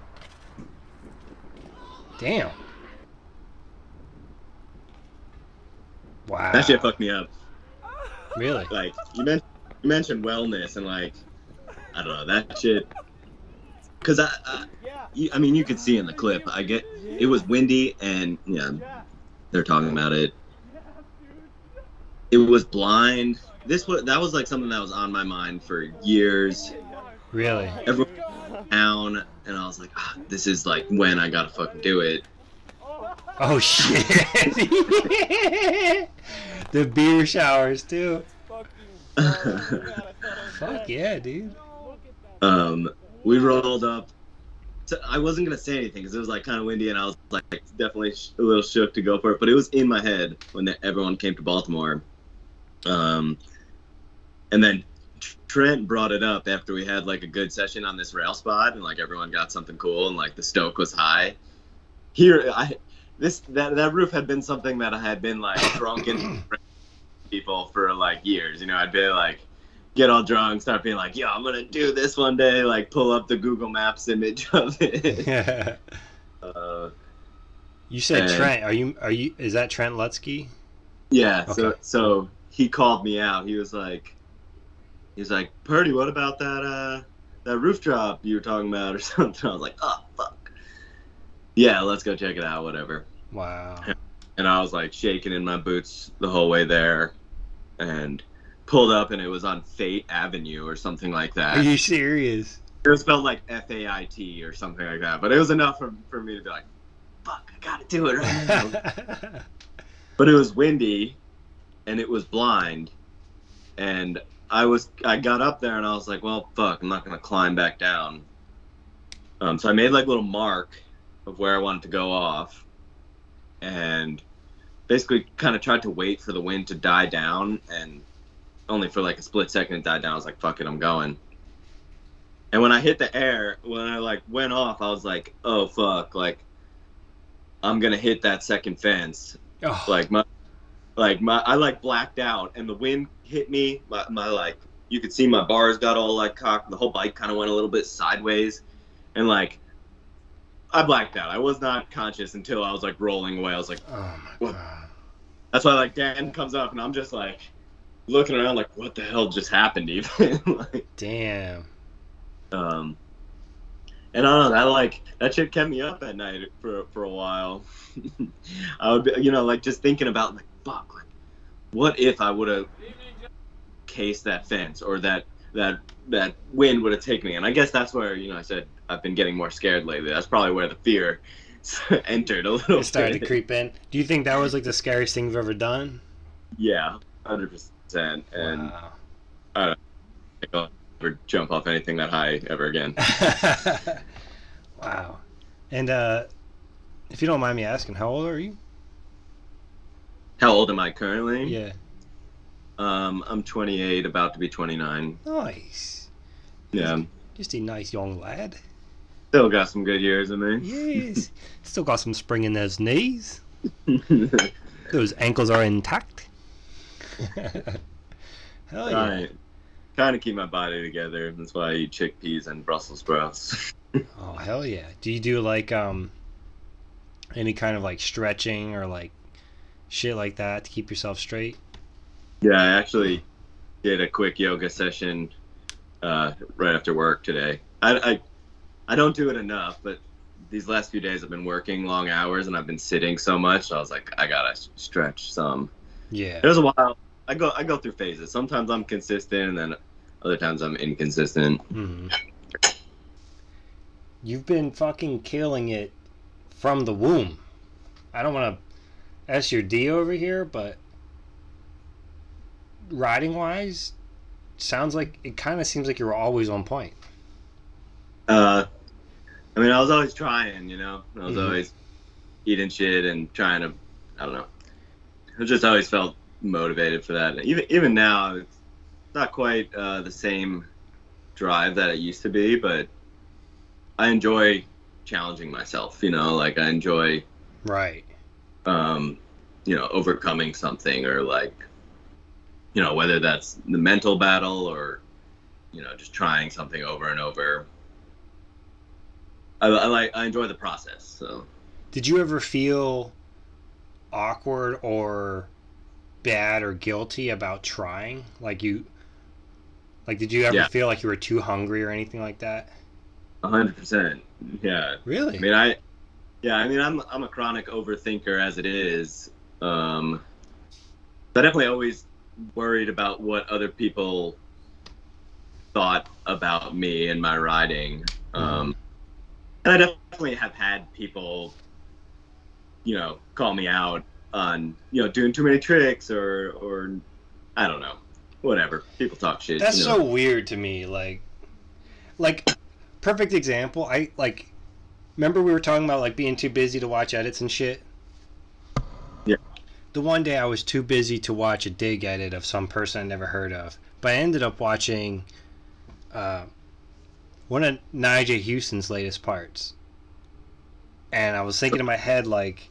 Damn. Wow. That shit fucked me up. Really? Like you, men- you mentioned wellness and like I don't know that shit. Cause I, I, you, I mean, you could see in the clip. I get it was windy and yeah, they're talking about it. It was blind. This was that was like something that was on my mind for years. Really? Everyone down, and I was like, ah, this is like when I gotta fucking do it. Oh [LAUGHS] shit. the beer showers too. Fuck yeah, dude. um, we rolled up. So I wasn't gonna say anything because it was like kind of windy, and I was like definitely sh- a little shook to go for it. But it was in my head when the, everyone came to Baltimore, Um, and then Trent brought it up after we had like a good session on this rail spot, and like everyone got something cool, and like the stoke was high. Here, I this that that roof had been something that I had been like drunken [CLEARS THROAT] people for like years. You know, I'd be like get all drunk, start being like, "Yo, I'm gonna do this one day." Like pull up the Google Maps image of it. [LAUGHS] uh, you said and- Trent. Are you? Are you? Is that Trent Lutsky? Yeah. So so he called me out. He was like, he's like, Purdy, what about that uh that roof drop you were talking about or [LAUGHS] something? I was like, oh fuck. Yeah, let's go check it out. Whatever. Wow. And I was like shaking in my boots the whole way there, and pulled up and it was on Fate Avenue or something like that. Are you serious? It was spelled like F A I T or something like that. But it was enough for, for me to be like, fuck, I gotta do it right now. [LAUGHS] but it was windy and it was blind. And i was i got up there and i was like well fuck i'm not gonna climb back down. Um, so i made like a little mark of where i wanted to go off and basically kind of tried to wait for the wind to die down and only for like a split second it died down. I was like fuck it i'm going. And when i hit the air when i like went off i was like oh fuck like i'm gonna hit that second fence. Oh, like my like my I like blacked out and the wind hit me my, my like you could see my bars got all like cocked the whole bike kind of went a little bit sideways and like I blacked out I was not conscious until I was like rolling away I was like oh my What? god. that's why like Dan comes up and I'm just like looking around like what the hell just happened even [LAUGHS] like Damn. um and I don't know that like that shit kept me up at night for for a while. [LAUGHS] I would be, you know like just thinking about like fuck like what if I would have cased that fence or that that that wind would have taken me and I guess that's where you know I said I've been getting more scared lately. That's probably where the fear [LAUGHS] entered a little It started to creep in. Do you think that was like the scariest thing you've ever done? Yeah, hundred percent. And wow. I don't ever jump off anything that high ever again. [LAUGHS] wow. And uh, if you don't mind me asking, how old are you? How old am I currently? Yeah. Um, I'm 28, about to be 29. Nice. Yeah, Just a nice young lad. still got some good years in me. Yes. [LAUGHS] Still got some spring in those knees. [LAUGHS] Those ankles are intact. [LAUGHS] Hell yeah. Right. Kind of keep my body together. That's why I eat chickpeas and Brussels sprouts. Oh hell yeah. Do you do like um any kind of like stretching or like shit like that to keep yourself straight? yeah, I actually did a quick yoga session uh, right after work today. I, I I don't do it enough, but these last few days I've been working long hours and I've been sitting so much. So I was like, I gotta stretch some. Yeah. There's a while. I go I go through phases. Sometimes I'm consistent, and then other times I'm inconsistent. hmm You've been fucking killing it from the womb. I don't want to S your D over here, but riding wise, sounds like it kind of seems like you're always on point. Uh, I mean, I was always trying, you know. I was Mhm. always eating shit and trying to. I don't know. I just always felt motivated for that. Even even now, it's not quite uh, the same drive that it used to be, but I enjoy challenging myself. You know, like I enjoy, Right. Um, you know, overcoming something or like, you know, whether that's the mental battle or, you know, just trying something over and over. I, I like I enjoy the process. So Did you ever feel awkward or bad or guilty about trying? Like you like did you ever Yeah. feel like you were too hungry or anything like that? a hundred percent, yeah. Really? I mean, I, yeah, I mean, I'm I'm a chronic overthinker as it is. Um, I definitely always worried about what other people thought about me and my riding. Um, and I definitely have had people, you know, call me out on you know doing too many tricks or or I don't know, whatever. People talk shit. That's you know. so weird to me. Like, like, perfect example. I like. Remember we were talking about like being too busy to watch edits and shit. Yeah. The one day I was too busy to watch a dig edit of some person I never heard of, but I ended up watching uh, one of Nigel Houston's latest parts, and I was thinking in my head like,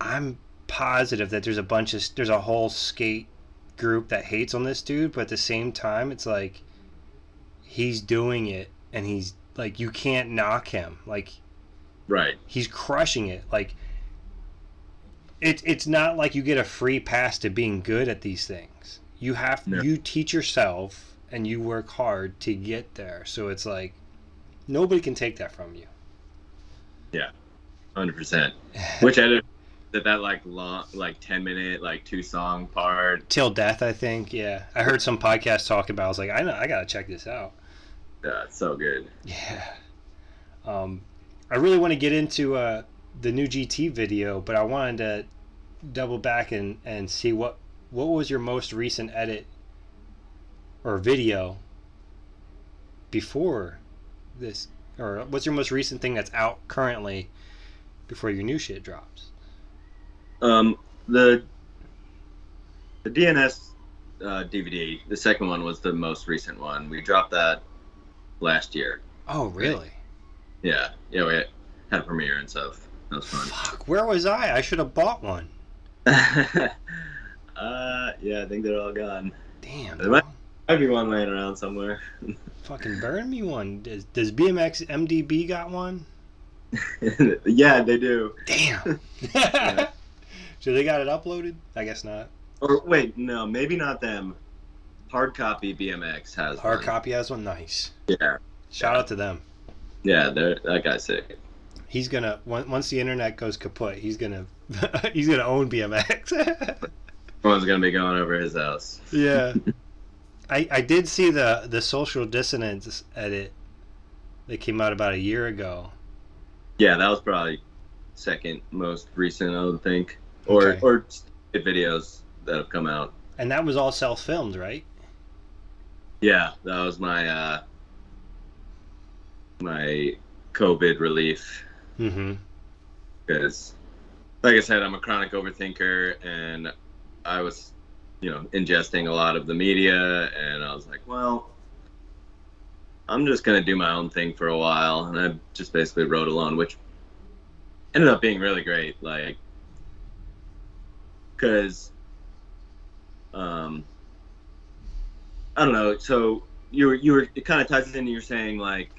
I'm positive that there's a bunch of there's a whole skate group that hates on this dude, but at the same time, it's like he's doing it, and he's like you can't knock him, like Right. he's crushing it like it, it's not like you get a free pass to being good at these things you have No. you teach yourself and you work hard to get there so it's like nobody can take that from you Yeah. Hundred percent. Which edit did that like long, like ten minute, like two song part? till death i think yeah i heard some podcast talk about it. i was like i know i gotta check this out Yeah, it's so good. yeah um i really want to get into uh the new gt video but i wanted to double back and and see what what was your most recent edit or video before this or what's your most recent thing that's out currently before your new shit drops Um, the the DNS uh, DVD, the second one was the most recent one. We dropped that last year. oh really Yeah, yeah, we had a premiere and stuff. That was fun. fuck where was i i should have bought one [LAUGHS] uh, yeah, I think they're all gone. damn There might- Might be one laying around somewhere. [LAUGHS] fucking burn me one does, does bmx mdb got one [LAUGHS] yeah, they do. Damn. yeah. so they got it uploaded? I guess not. Or wait, no, maybe not them. Hard copy BMX has Hard one. copy has one. Nice. Yeah, Shout out to them. Yeah, that guy's sick. He's gonna once the internet goes kaput, he's gonna [LAUGHS] he's gonna own BMX. Everyone's [LAUGHS] gonna be going over his house. yeah. [LAUGHS] I I did see the the social dissonance edit that came out about a year ago. Yeah, that was probably second most recent, I would think, or Okay. or videos that have come out. And that was all self filmed, right? Yeah, that was my uh, my COVID relief Mm-hmm. because, like I said, I'm a chronic overthinker, and I was, you know, ingesting a lot of the media, and I was like, well, I'm just gonna do my own thing for a while, and I just basically wrote alone, which ended up being really great, like, because, um, I don't know, so you were you were it kind of ties into you're saying like,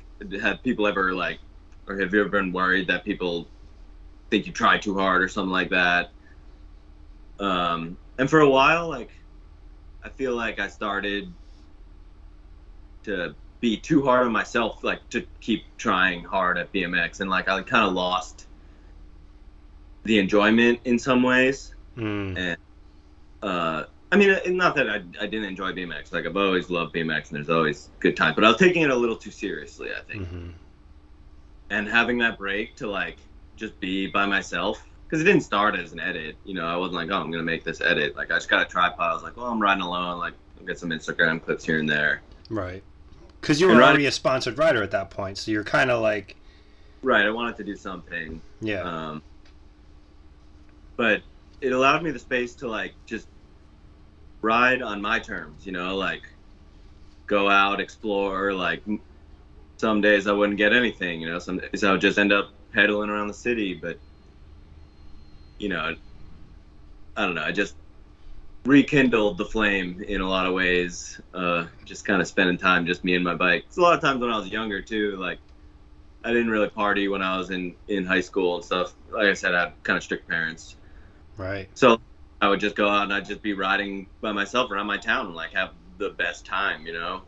have people ever like, or have you ever been worried that people think you try too hard or something like that. Um, and for a while, like, I feel like I started to be too hard on myself, like to keep trying hard at BMX, and like I kind of lost the enjoyment in some ways. Mm. Uh, I mean, uh, not that I, I didn't enjoy BMX. Like I've always loved BMX, and there's always good times. But I was taking it a little too seriously, I think. hmm and having that break to like just be by myself because it didn't start as an edit you know i wasn't like oh i'm gonna make this edit like i just got a tripod i was like well i'm riding alone like i'll get some instagram clips here and there Right. Because you were And already a sponsored rider at that point, so you're kind of like, right i wanted to do something yeah, um, but it allowed me the space to like just ride on my terms you know like go out explore like some days i wouldn't get anything you know some days i would just end up pedaling around the city but you know i don't know i just rekindled the flame in a lot of ways uh, just kind of spending time just me and my bike it's a lot of times when i was younger too like I didn't really party when I was in in high school and stuff. Like I said, I have kind of strict parents, right. so I would just go out and I'd just be riding by myself around my town and like have the best time, you know.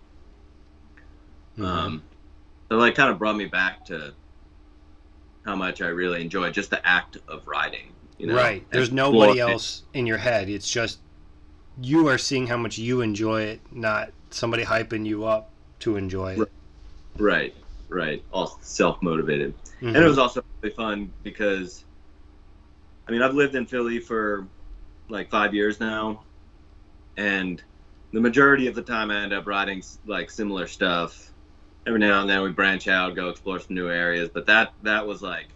Mhm. Um, so like kind of brought me back to how much I really enjoy just the act of riding. You know, right. There's nobody else in your head. It's just you are seeing how much you enjoy it, not somebody hyping you up to enjoy it. Right, right. All self motivated. Mhm. And it was also really fun because, I mean, I've lived in Philly for like five years now, and the majority of the time I end up writing like similar stuff. Every now and then we branch out, go explore some new areas, but that that was like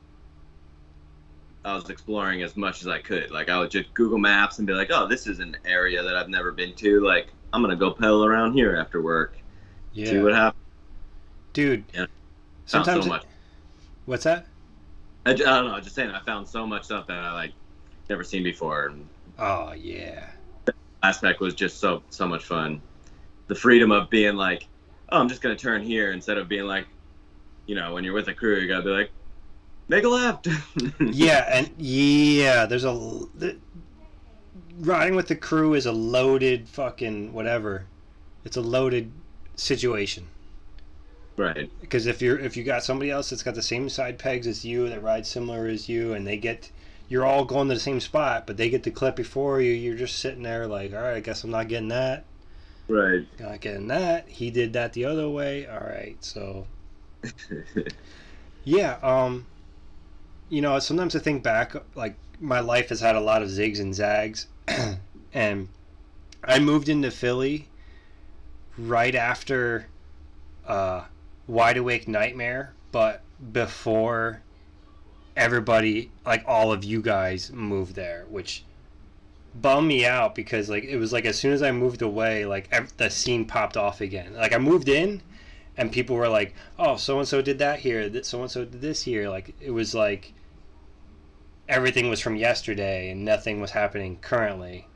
I was exploring as much as I could. Like I would just Google Maps and be like, "Oh, this is an area that I've never been to. Like I'm gonna go pedal around here after work, Yeah. see what happens." Dude. Yeah. Sometimes so it- much. What's that? I, I don't know. I'm just saying, I found so much stuff that I like never seen before. And Oh yeah. aspect was just so so much fun. The freedom of being like, "Oh, I'm just gonna turn here," instead of being like, you know, when you're with a crew, you gotta be like, "Make a left." [LAUGHS] Yeah, and yeah, there's a the, riding with the crew is a loaded fucking whatever. It's a loaded situation right. because if you're if you got somebody else that's got the same side pegs as you that rides similar as you and they get you're all going to the same spot but they get the clip before you. You're just sitting there like all right i guess i'm not getting that. Right. not getting that. He did that the other way. All right. So [LAUGHS] Yeah, um you know, sometimes I think back like my life has had a lot of zigs and zags. [CLEARS THROAT] And I moved into Philly right after uh Wide Awake Nightmare, but before everybody like all of you guys moved there, which bummed me out because like it was like as soon as I moved away, like ev- the scene popped off again. Like I moved in and people were like, "Oh, so and so did that here. That so and so did this here." Like it was like everything was from yesterday and nothing was happening currently.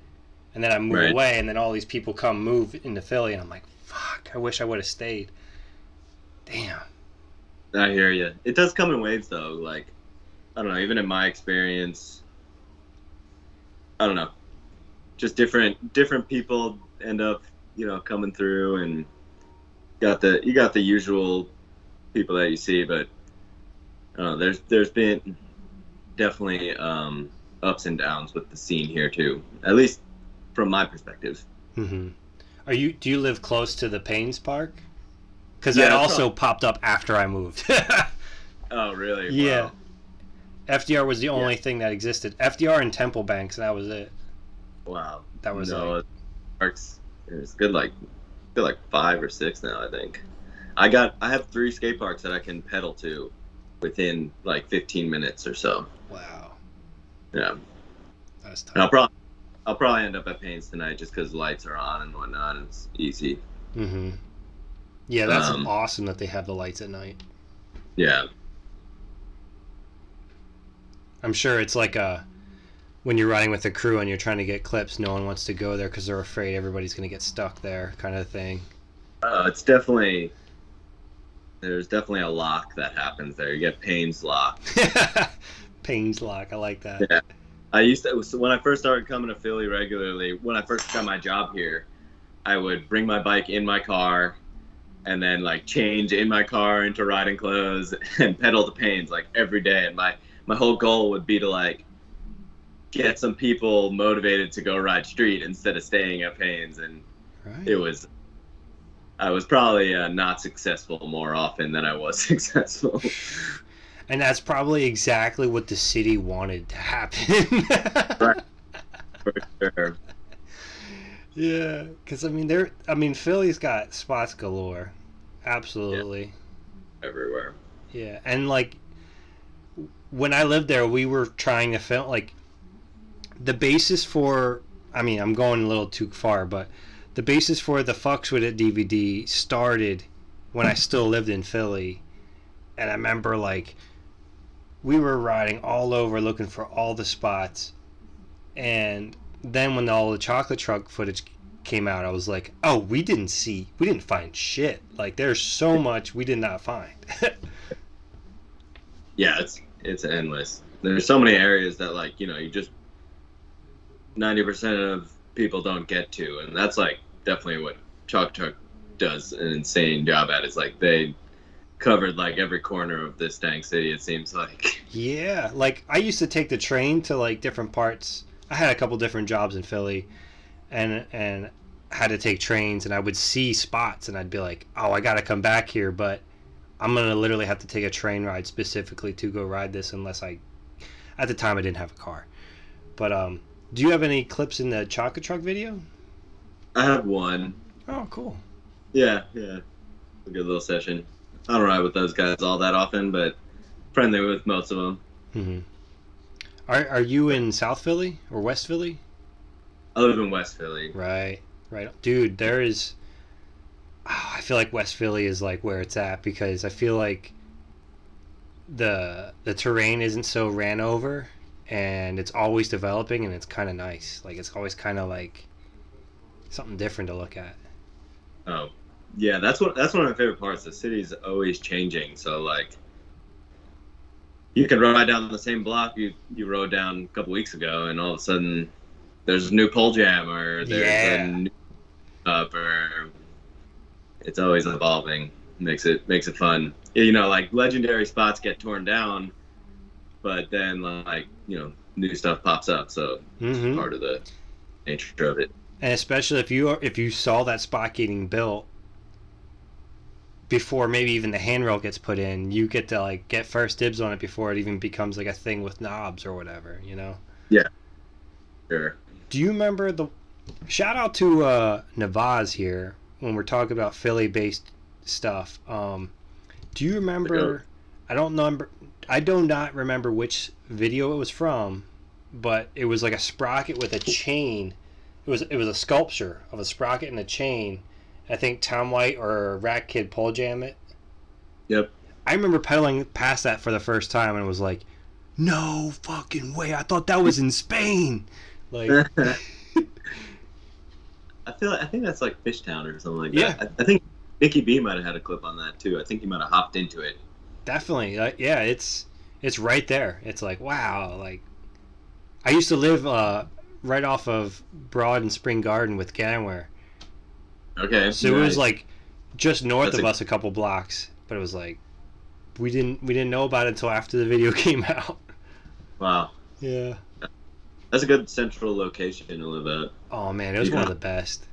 And then I move Right. away, and then all these people come move into Philly, and I'm like, "Fuck! I wish I would have stayed." Damn. I hear you. It does come in waves, though. Like, I don't know. Even in my experience, I don't know. Just different different people end up, you know, coming through, and got the you got the usual people that you see, but I don't know. There's there's been definitely um, ups and downs with the scene here too. At least from my perspective. Mm-hmm. Are you? Do you live close to the Paine's Park? Because Yeah, that also popped up after I moved. [LAUGHS] Oh, really? Yeah. Wow. FDR was the only thing that existed. FDR and Temple Banks, and that was it. Wow. That was no, it parks. It's good, like good, like five or six now. I think. I got. I have three skate parks that I can pedal to, within like 15 minutes or so. Wow, Yeah. that's tough. And I'll probably. I'll probably end up at Paine's tonight just because lights are on and whatnot. And it's easy. Mm-hmm. Yeah, that's Um, awesome that they have the lights at night. Yeah. I'm sure it's like a when you're riding with a crew and you're trying to get clips, no one wants to go there because they're afraid everybody's going to get stuck there, kind of thing. Uh, it's definitely. There's definitely a lock that happens there. You get Paine's lock. [LAUGHS] Paine's lock, I like that. Yeah. I used to so when I first started coming to Philly regularly. When I first got my job here, I would bring my bike in my car, and then like change in my car into riding clothes [LAUGHS] and pedal to Paine's like every day. And my my whole goal would be to like get some people motivated to go ride street instead of staying at Paine's. And Right. it was, I was probably uh, not successful more often than I was [LAUGHS] successful. And that's probably exactly what the city wanted to happen. [LAUGHS] Right. For sure. Yeah, because I mean, they're. I mean, Philly's got spots galore. Absolutely. Everywhere. Yeah, and like when I lived there, we were trying to film like the basis for. I mean, I'm going a little too far, but the basis for the Fucks with It DVD started when I still lived in Philly, and I remember like we were riding all over looking for all the spots, and then when all the chocolate truck footage came out, I was like, oh, we didn't see, we didn't find shit. Like, there's so much we did not find. [LAUGHS] yeah, it's it's endless. There's so many areas that like you know you just ninety percent of people don't get to, and that's like definitely what Chalk Chuck does an insane job at. It's like they covered like every corner of this dang city. It seems like. [LAUGHS] yeah, like I used to take the train to like different parts. I had a couple different jobs in Philly, and and had to take trains, and I would see spots, and I'd be like, oh, I got to come back here, but I'm gonna literally have to take a train ride specifically to go ride this, unless I. At the time, I didn't have a car, but um, do you have any clips in the chocolate truck video? I have one. Oh, cool. Yeah, yeah, a good little session. I don't ride with those guys all that often, but friendly with most of them. hmm Are are you in South Philly or West Philly? I live in West Philly. Right, right, dude. There is. Oh, I feel like West Philly is like where it's at because I feel like the the terrain isn't so ran over, and it's always developing, and it's kind of nice. Like it's always kind of like something different to look at. Oh, yeah, that's what that's one of my favorite parts. The city's always changing, so like you can ride down the same block you you rode down a couple weeks ago, and all of a sudden there's a new pole jam or there's Yeah. a new up or it's always evolving. Makes it makes it fun. You know, like legendary spots get torn down, but then like you know new stuff pops up. So it's hmm part of the nature of it. and especially if you are, if you saw that spot getting built before maybe even the handrail gets put in, you get to like get first dibs on it before it even becomes like a thing with knobs or whatever, you know. Yeah. Sure. Do you remember the shout out to uh Navaz here when we're talking about Philly based stuff? Um do you remember I don't number I do not remember which video it was from, but it was like a sprocket with a chain. It was it was a sculpture of a sprocket and a chain. I think Tom White or Rat Kid pole jam it. Yep. I remember pedaling past that for the first time and was like, "No fucking way! I thought that was in Spain." Like, [LAUGHS] I feel I think that's like Fishtown or something like Yeah. that. I, I think Nicky B might have had a clip on that too. I think he might have hopped into it. definitely, uh, yeah, it's it's right there. It's like, wow, like I used to live uh, right off of Broad and Spring Garden with Ganware, Okay. so it was like just north That's of a- us a couple blocks, but it was like we didn't we didn't know about it until after the video [LAUGHS] came out. wow. Yeah. That's a good central location to live at. Oh man, it was one of the best.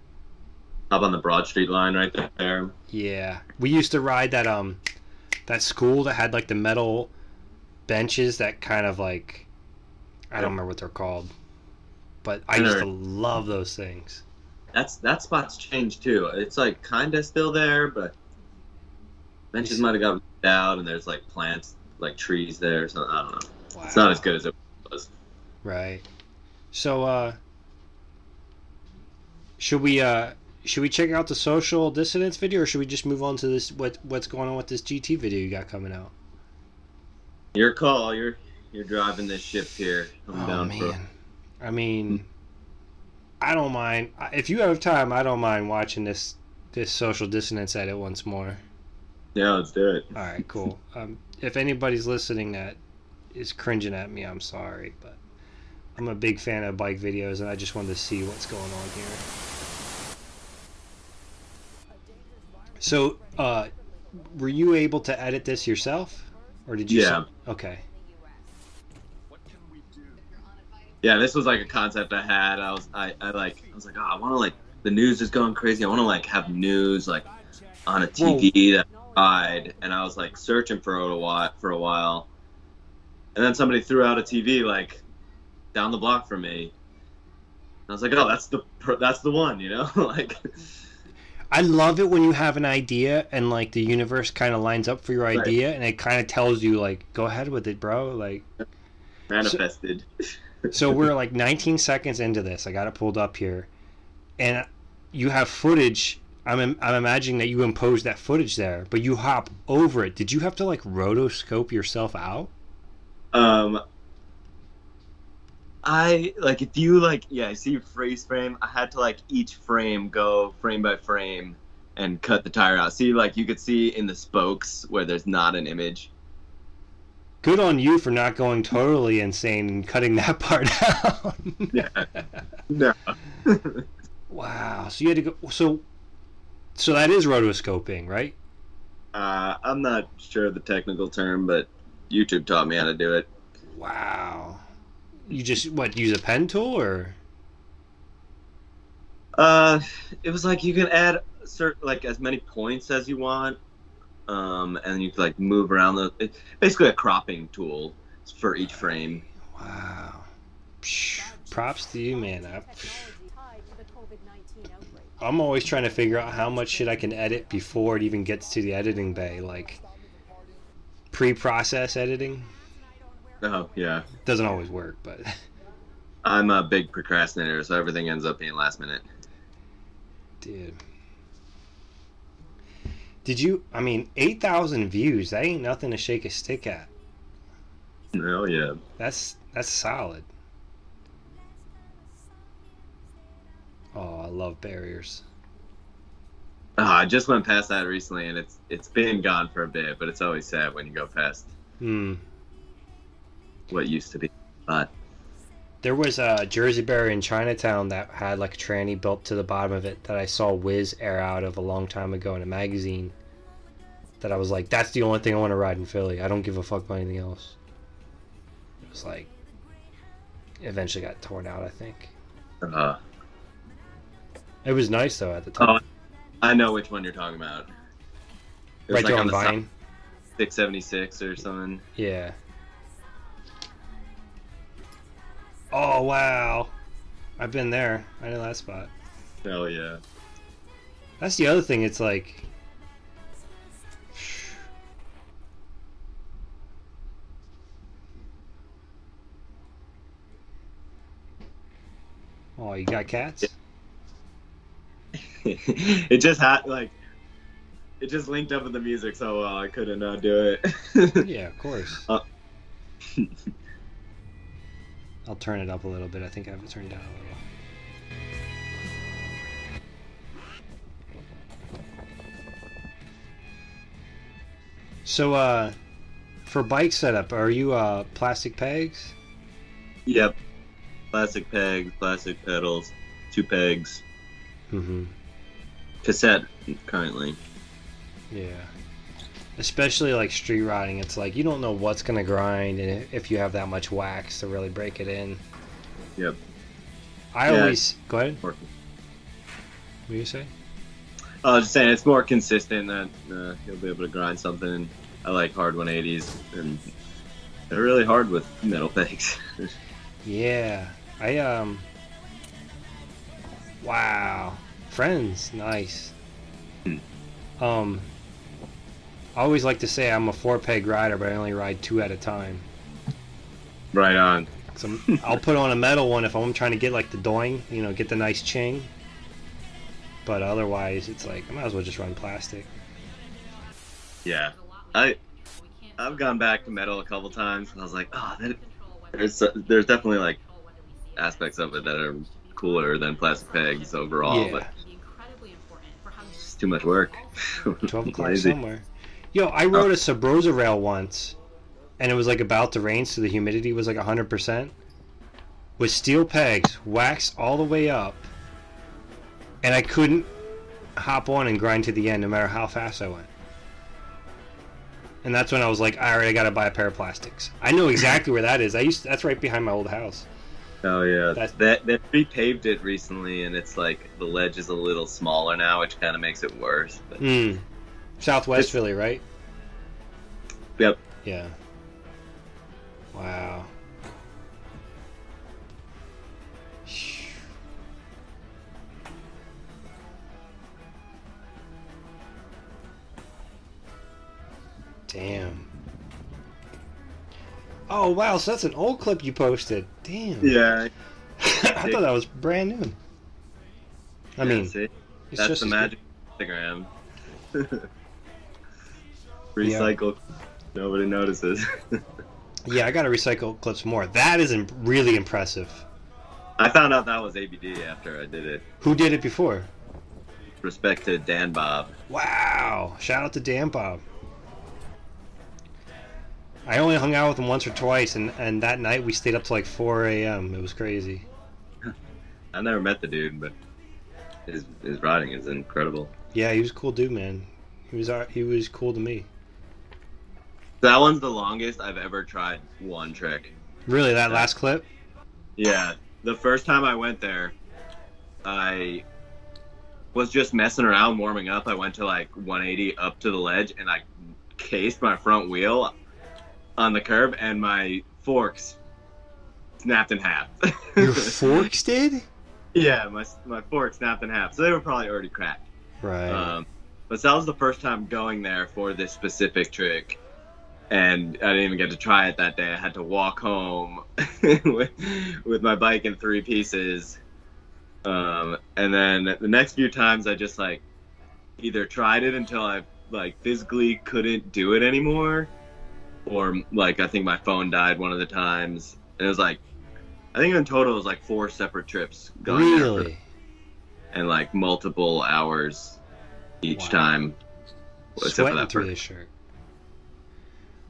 Up on the Broad Street line right there. Yeah, we used to ride that um that school that had like the metal benches that kind of like I don't remember what they're called, but I used to love those things. That's that spot's changed too. It's like kinda still there, but benches might have got out and there's like plants like trees there, so I don't know. Wow. It's not as good as it was. right. So uh should we uh should we check out the social dissonance video or should we just move on to this what what's going on with this GT video you got coming out? Your call, you're you're driving this ship here. I'm oh down man. for I mean I don't mind if you have time I don't mind watching this this social dissonance edit once more. Yeah, let's do it. All right, cool. Um, if anybody's listening that is cringing at me, I'm sorry, but I'm a big fan of bike videos, and I just wanted to see what's going on here. So, uh, were you able to edit this yourself, or did you? Yeah. Okay. Yeah, this was like a concept I had. I was I, I like I was like, oh, I want to like the news is going crazy. I want to like have news like on a TV that died, and I was like searching for a while for a while, and then somebody threw out a TV like down the block from me. And I was like, oh, that's the that's the one, you know, [LAUGHS] like I love it when you have an idea and like the universe kind of lines up for your Right. idea, and it kind of tells you like, go ahead with it, bro. Like. manifested. so we're like 19 seconds into this. I got it pulled up here, and you have footage. I'm I'm imagining that you imposed that footage there, but you hop over it. Did you have to like rotoscope yourself out? Um, I like if you like yeah, I see freeze frame. I had to like each frame go frame by frame and cut the tire out. See, like you could see in the spokes where there's not an image. Good on you for not going totally insane and cutting [LAUGHS] that part out. Yeah. No. [LAUGHS] wow. So you had to go. So, so that is rotoscoping, right? uh, I'm not sure of the technical term, but YouTube taught me how to do it. Wow. You just what use a pen tool or? Uh, it was like you can add certain like as many points as you want, um, and you can like move around the. It's basically a cropping tool for each frame. Wow. Psh, Props to you, man. I, I'm always trying to figure out how much shit I can edit before it even gets to the editing bay, like pre-process editing. Oh yeah, Doesn't always work, but [LAUGHS] I'm a big procrastinator, so everything ends up being last minute. dude. Did you? I mean, eight thousand views. That ain't nothing to shake a stick at. Oh yeah. That's that's solid. Oh, I love barriers. Oh, I just went past that recently, and it's it's been gone for a bit, but it's always sad when you go past Hmm. What used to be. But There was a Jersey barrier in Chinatown that had like a tranny built to the bottom of it that I saw Wiz air out of a long time ago in a magazine. That I was like, that's the only thing I want to ride in Philly. I don't give a fuck about anything else. It was like, eventually got torn out. I think uh, it was nice though at the time. oh, I know which one you're talking about. It was right there on the side- Vine. 676 or something. Yeah. Oh wow, I've been there. I know that spot. Hell yeah. That's the other thing. It's like. [SIGHS] Oh, you got cats? [LAUGHS] it just had like it just linked up with the music so well I couldn't not do it. [LAUGHS] Yeah, of course. Uh. [LAUGHS] I'll turn it up a little bit. I think I have it turned down a little. So, uh, for bike setup, are you uh plastic pegs? yep. Plastic pegs, plastic pedals, two pegs, Mm-hmm. cassette currently. Yeah. Especially like street riding, it's like you don't know what's gonna grind, and if you have that much wax to really break it in. Yep. I Yeah. always go ahead. What do you say? I was just saying it's more consistent that uh, you'll be able to grind something. I like hard 180s and they're really hard with metal pegs. [LAUGHS] Yeah, I um. Wow, friends, nice. Hmm. Um, I always like to say I'm a four peg rider, but I only ride two at a time. right on. So I'll put on a metal one if I'm trying to get like the doing, you know, get the nice ching. But otherwise, it's like I might as well just run plastic. Yeah. I I've gone back to metal a couple times and I was like, oh, that, there's uh, there's definitely like aspects of it that are cooler than plastic pegs overall, Yeah. but it's too much work. [LAUGHS] Twelve o'clock somewhere. Yo, I rode a Sabrosa rail once, and it was like about to rain, so the humidity was like hundred percent. With steel pegs, waxed all the way up, and I couldn't hop on and grind to the end, no matter how fast I went. And that's when I was like, all right, I gotta buy a pair of plastics. I know exactly where that is. I used that's right behind my old house. Oh yeah, That's- that they repaved it recently, and it's like the ledge is a little smaller now, which kind of makes it worse. But Mm. Southwest It's- Philly, right? yep, Yeah. Wow. Damn. Oh wow, so that's an old clip you posted. Damn. yeah, [LAUGHS] I thought that was brand new. I yeah, mean, see? it's that's just the magic of Instagram. [LAUGHS] Recycle, nobody notices. Yeah, I gotta recycle clips more. That is im- really impressive. I found out that was ABD after I did it. Who did it before? Respect to Dan Bob. Wow! Shout out to Dan Bob. I only hung out with him once or twice, and, and that night we stayed up to like 4 a.m. It was crazy. [LAUGHS] I never met the dude, but his his riding is incredible. Yeah, he was a cool dude, man. He was he was cool to me. That one's the longest I've ever tried one trick. Really, that last clip? Yeah, the first time I went there, I was just messing around warming up. I went to like 180 up to the ledge and I cased my front wheel on the curb and my forks snapped in half. [LAUGHS] Your forks did? yeah, my my fork snapped in half. So they were probably already cracked. Right. Um, but that was the first time going there for this specific trick. And I didn't even get to try it that day. I had to walk home [LAUGHS] with, with my bike in three pieces. Um, and then the next few times, I just like either tried it until I like physically couldn't do it anymore, or like I think my phone died one of the times. And it was like, I think in total it was like four separate trips going there Really? and like multiple hours each Wow. time. Except for Sweating that through first- shirt.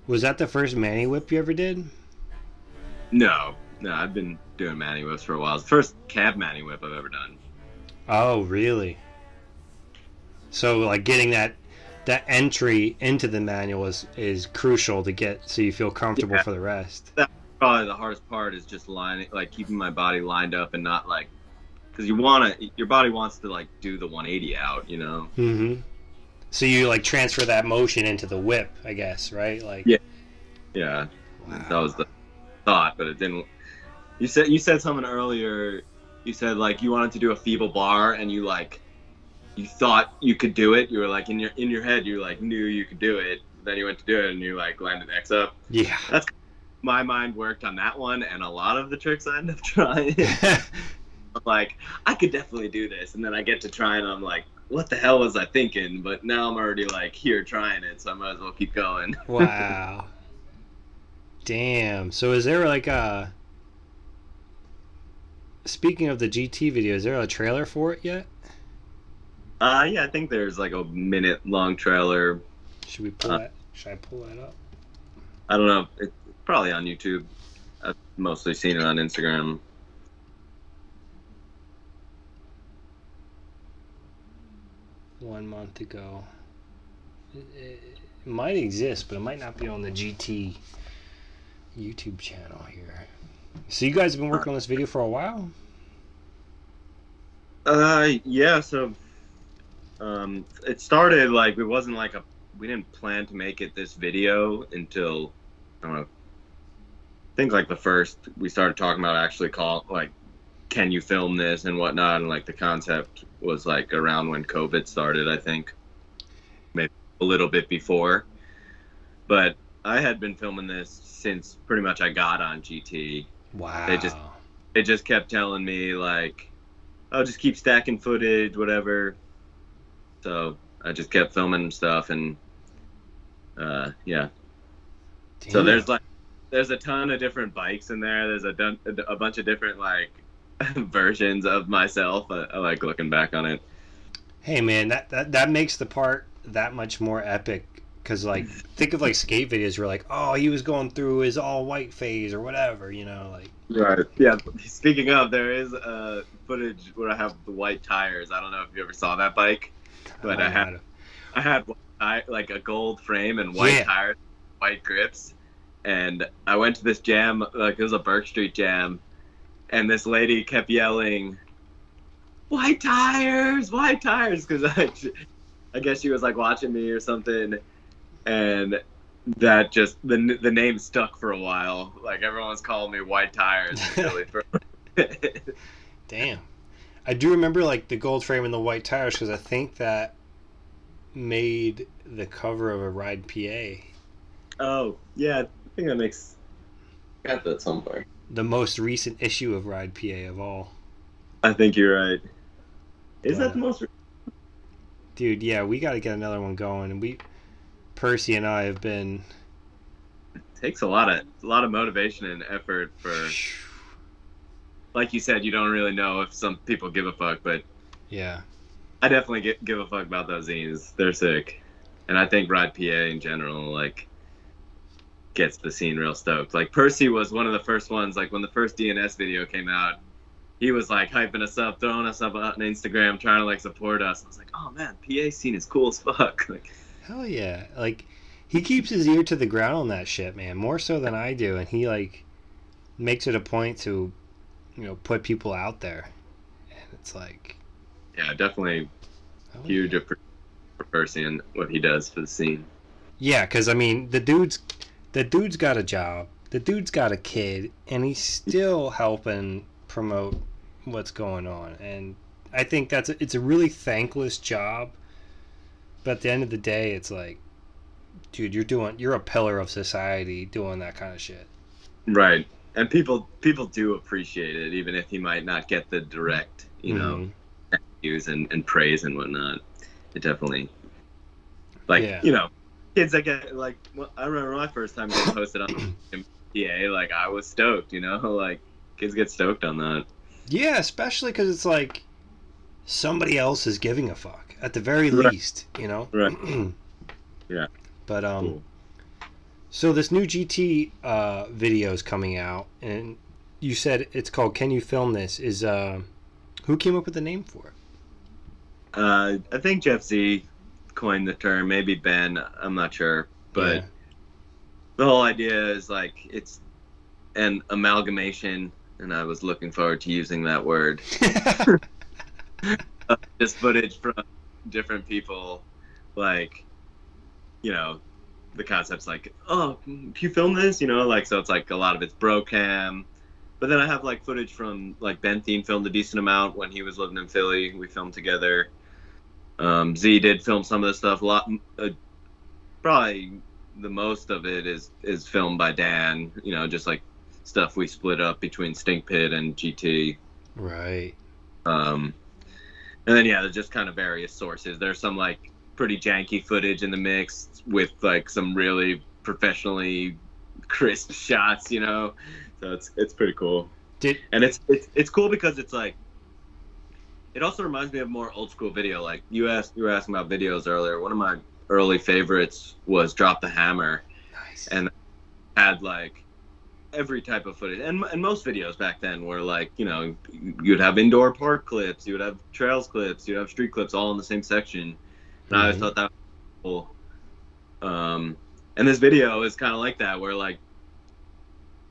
Was that the first Manny whip you ever did? No, no, I've been doing Manny whips for a while. It's the first cab Manny whip I've ever done. Oh, really? So, like, getting that that entry into the manual is is crucial to get so you feel comfortable Yeah. for the rest. That's Probably the hardest part is just lining, like keeping my body lined up and not like, because you want to, your body wants to like do the 180 out, you know. Mm-hmm. So you like transfer that motion into the whip, I guess, right? Like, Yeah. Yeah, Wow. that was the thought, but it didn't. You said you said something earlier. You said like you wanted to do a feeble bar, and you like, you thought you could do it. You were like in your in your head, you like knew you could do it. Then you went to do it, and you like landed X up. Yeah. that's my mind worked on that one and a lot of the tricks I end up trying. [LAUGHS] [LAUGHS] Like, I could definitely do this. And then I get to try and I'm like, what the hell was I thinking? But now I'm already like here trying it, so I might as well keep going. [LAUGHS] wow. Damn. So is there like a Speaking of the GT video, is there a trailer for it yet? Uh, yeah, I think there's like a minute long trailer. Should we pull Uh. that? Should I pull that up? I don't know. It's probably on YouTube. I've mostly seen it on Instagram. One month ago. It, it, might exist, but it might not be on the GT YouTube channel here. So you guys have been working on this video for a while? Uh, yeah. So, um, it started like it wasn't like a we didn't plan to make it this video until I don't know. I think like the first we started talking about actually call like, can you film this and whatnot, and like the concept was like around when COVID started. I think maybe a little bit before, but I had been filming this since pretty much I got on GT Wow. They just- they just kept telling me like, "Oh, just keep stacking footage, whatever." So I just kept filming stuff, and uh, yeah. So there's like, there's a ton of different bikes in there. There's a dun- a bunch of different like [LAUGHS] versions of myself. I, I like looking back on it. Hey man, that, that that makes the part that much more epic. Cause like, [LAUGHS] think of like skate videos where like, oh, he was going through his all white phase or whatever, you know, like. Right. Yeah. Speaking of, there is uh, footage where I have the white tires. I don't know if you ever saw that bike. But I I had one ti- like a gold frame and white Yeah. tires, white grips, and I went to this jam, like it was a Burke Street jam, and this lady kept yelling, "White tires, white tires," because I, I guess she was like watching me or something, and that just the the name stuck for a while. Like everyone's calling me White Tires in [LAUGHS] for. Damn. I do remember like the gold frame and the white tires because I think that made the cover of a Ride PA oh yeah, I think that makes. Got that somewhere. The most recent issue of Ride PA of all. I think you're right. Is Yeah. that the most? Dude, yeah, we got to get another one going. And we, Percy and I have been. It takes a lot of a lot of motivation and effort for like you said you don't really know if some people give a fuck but Yeah. i definitely get, give a fuck about those zines they're sick and i think ride pa in general like gets the scene real stoked like percy was one of the first ones like when the first dns video came out he was like hyping us up throwing us up on instagram trying to like support us i was like oh man pa scene is cool as fuck [LAUGHS] like Hell yeah. Like, he keeps his ear to the ground on that shit, man. More so than I do. And he, like, makes it a point to, you know, put people out there. And it's like. yeah definitely huge for for percy and what he does for the scene Yeah, because I mean, the dude's the dude's got a job, the dude's got a kid, and he's still helping promote what's going on. And I think that's a, it's a really thankless job. But at the end of the day, it's like dude, you're doing you're a pillar of society doing that kind of shit. Right. And people people do appreciate it, even if he might not get the direct, you know, Mhm. views and, and praise and whatnot. It definitely, like Yeah. you know, kids that get like well, I remember my first time getting posted on PA, like I was stoked, you know, [LAUGHS] like kids get stoked on that. Yeah, especially because it's like somebody else is giving a fuck at the very Right. least, you know. Right. [CLEARS THROAT] Yeah. But um, Cool. so this new GT uh video is coming out, and you said it's called "Can You Film This?" Is uh, who came up with the name for it? Uh, I think Jeff Z coined the term, maybe Ben, I'm not sure, but Yeah. the whole idea is like it's an amalgamation, and I was looking forward to using that word. [LAUGHS] just footage from different people, like, you know, the concept's like, oh, can you film this? You know, like, so it's like a lot of it's bro cam. But then I have like footage from like Ben Thien filmed a decent amount when he was living in Philly. We filmed together. Um, Z did film some of the stuff. A lot, uh, probably the most of it is is filmed by Dan. You know, just like stuff we split up between Stink Pit and GT. right. Um, and then yeah, there's just kind of various sources. There's some like pretty janky footage in the mix with like some really professionally crisp [LAUGHS] shots, you know. So it's it's pretty cool. Did And it's it's it's cool because it's like it also reminds me of more old school video. Like you asked you were asking about videos earlier. One of my early favorites was Drop the Hammer nice. And- had like every type of footage and, and most videos back then were like you know you'd have indoor park clips you would have trails clips you'd have street clips all in the same section and i always Mhm. thought that was cool um and this video is kind of like that where like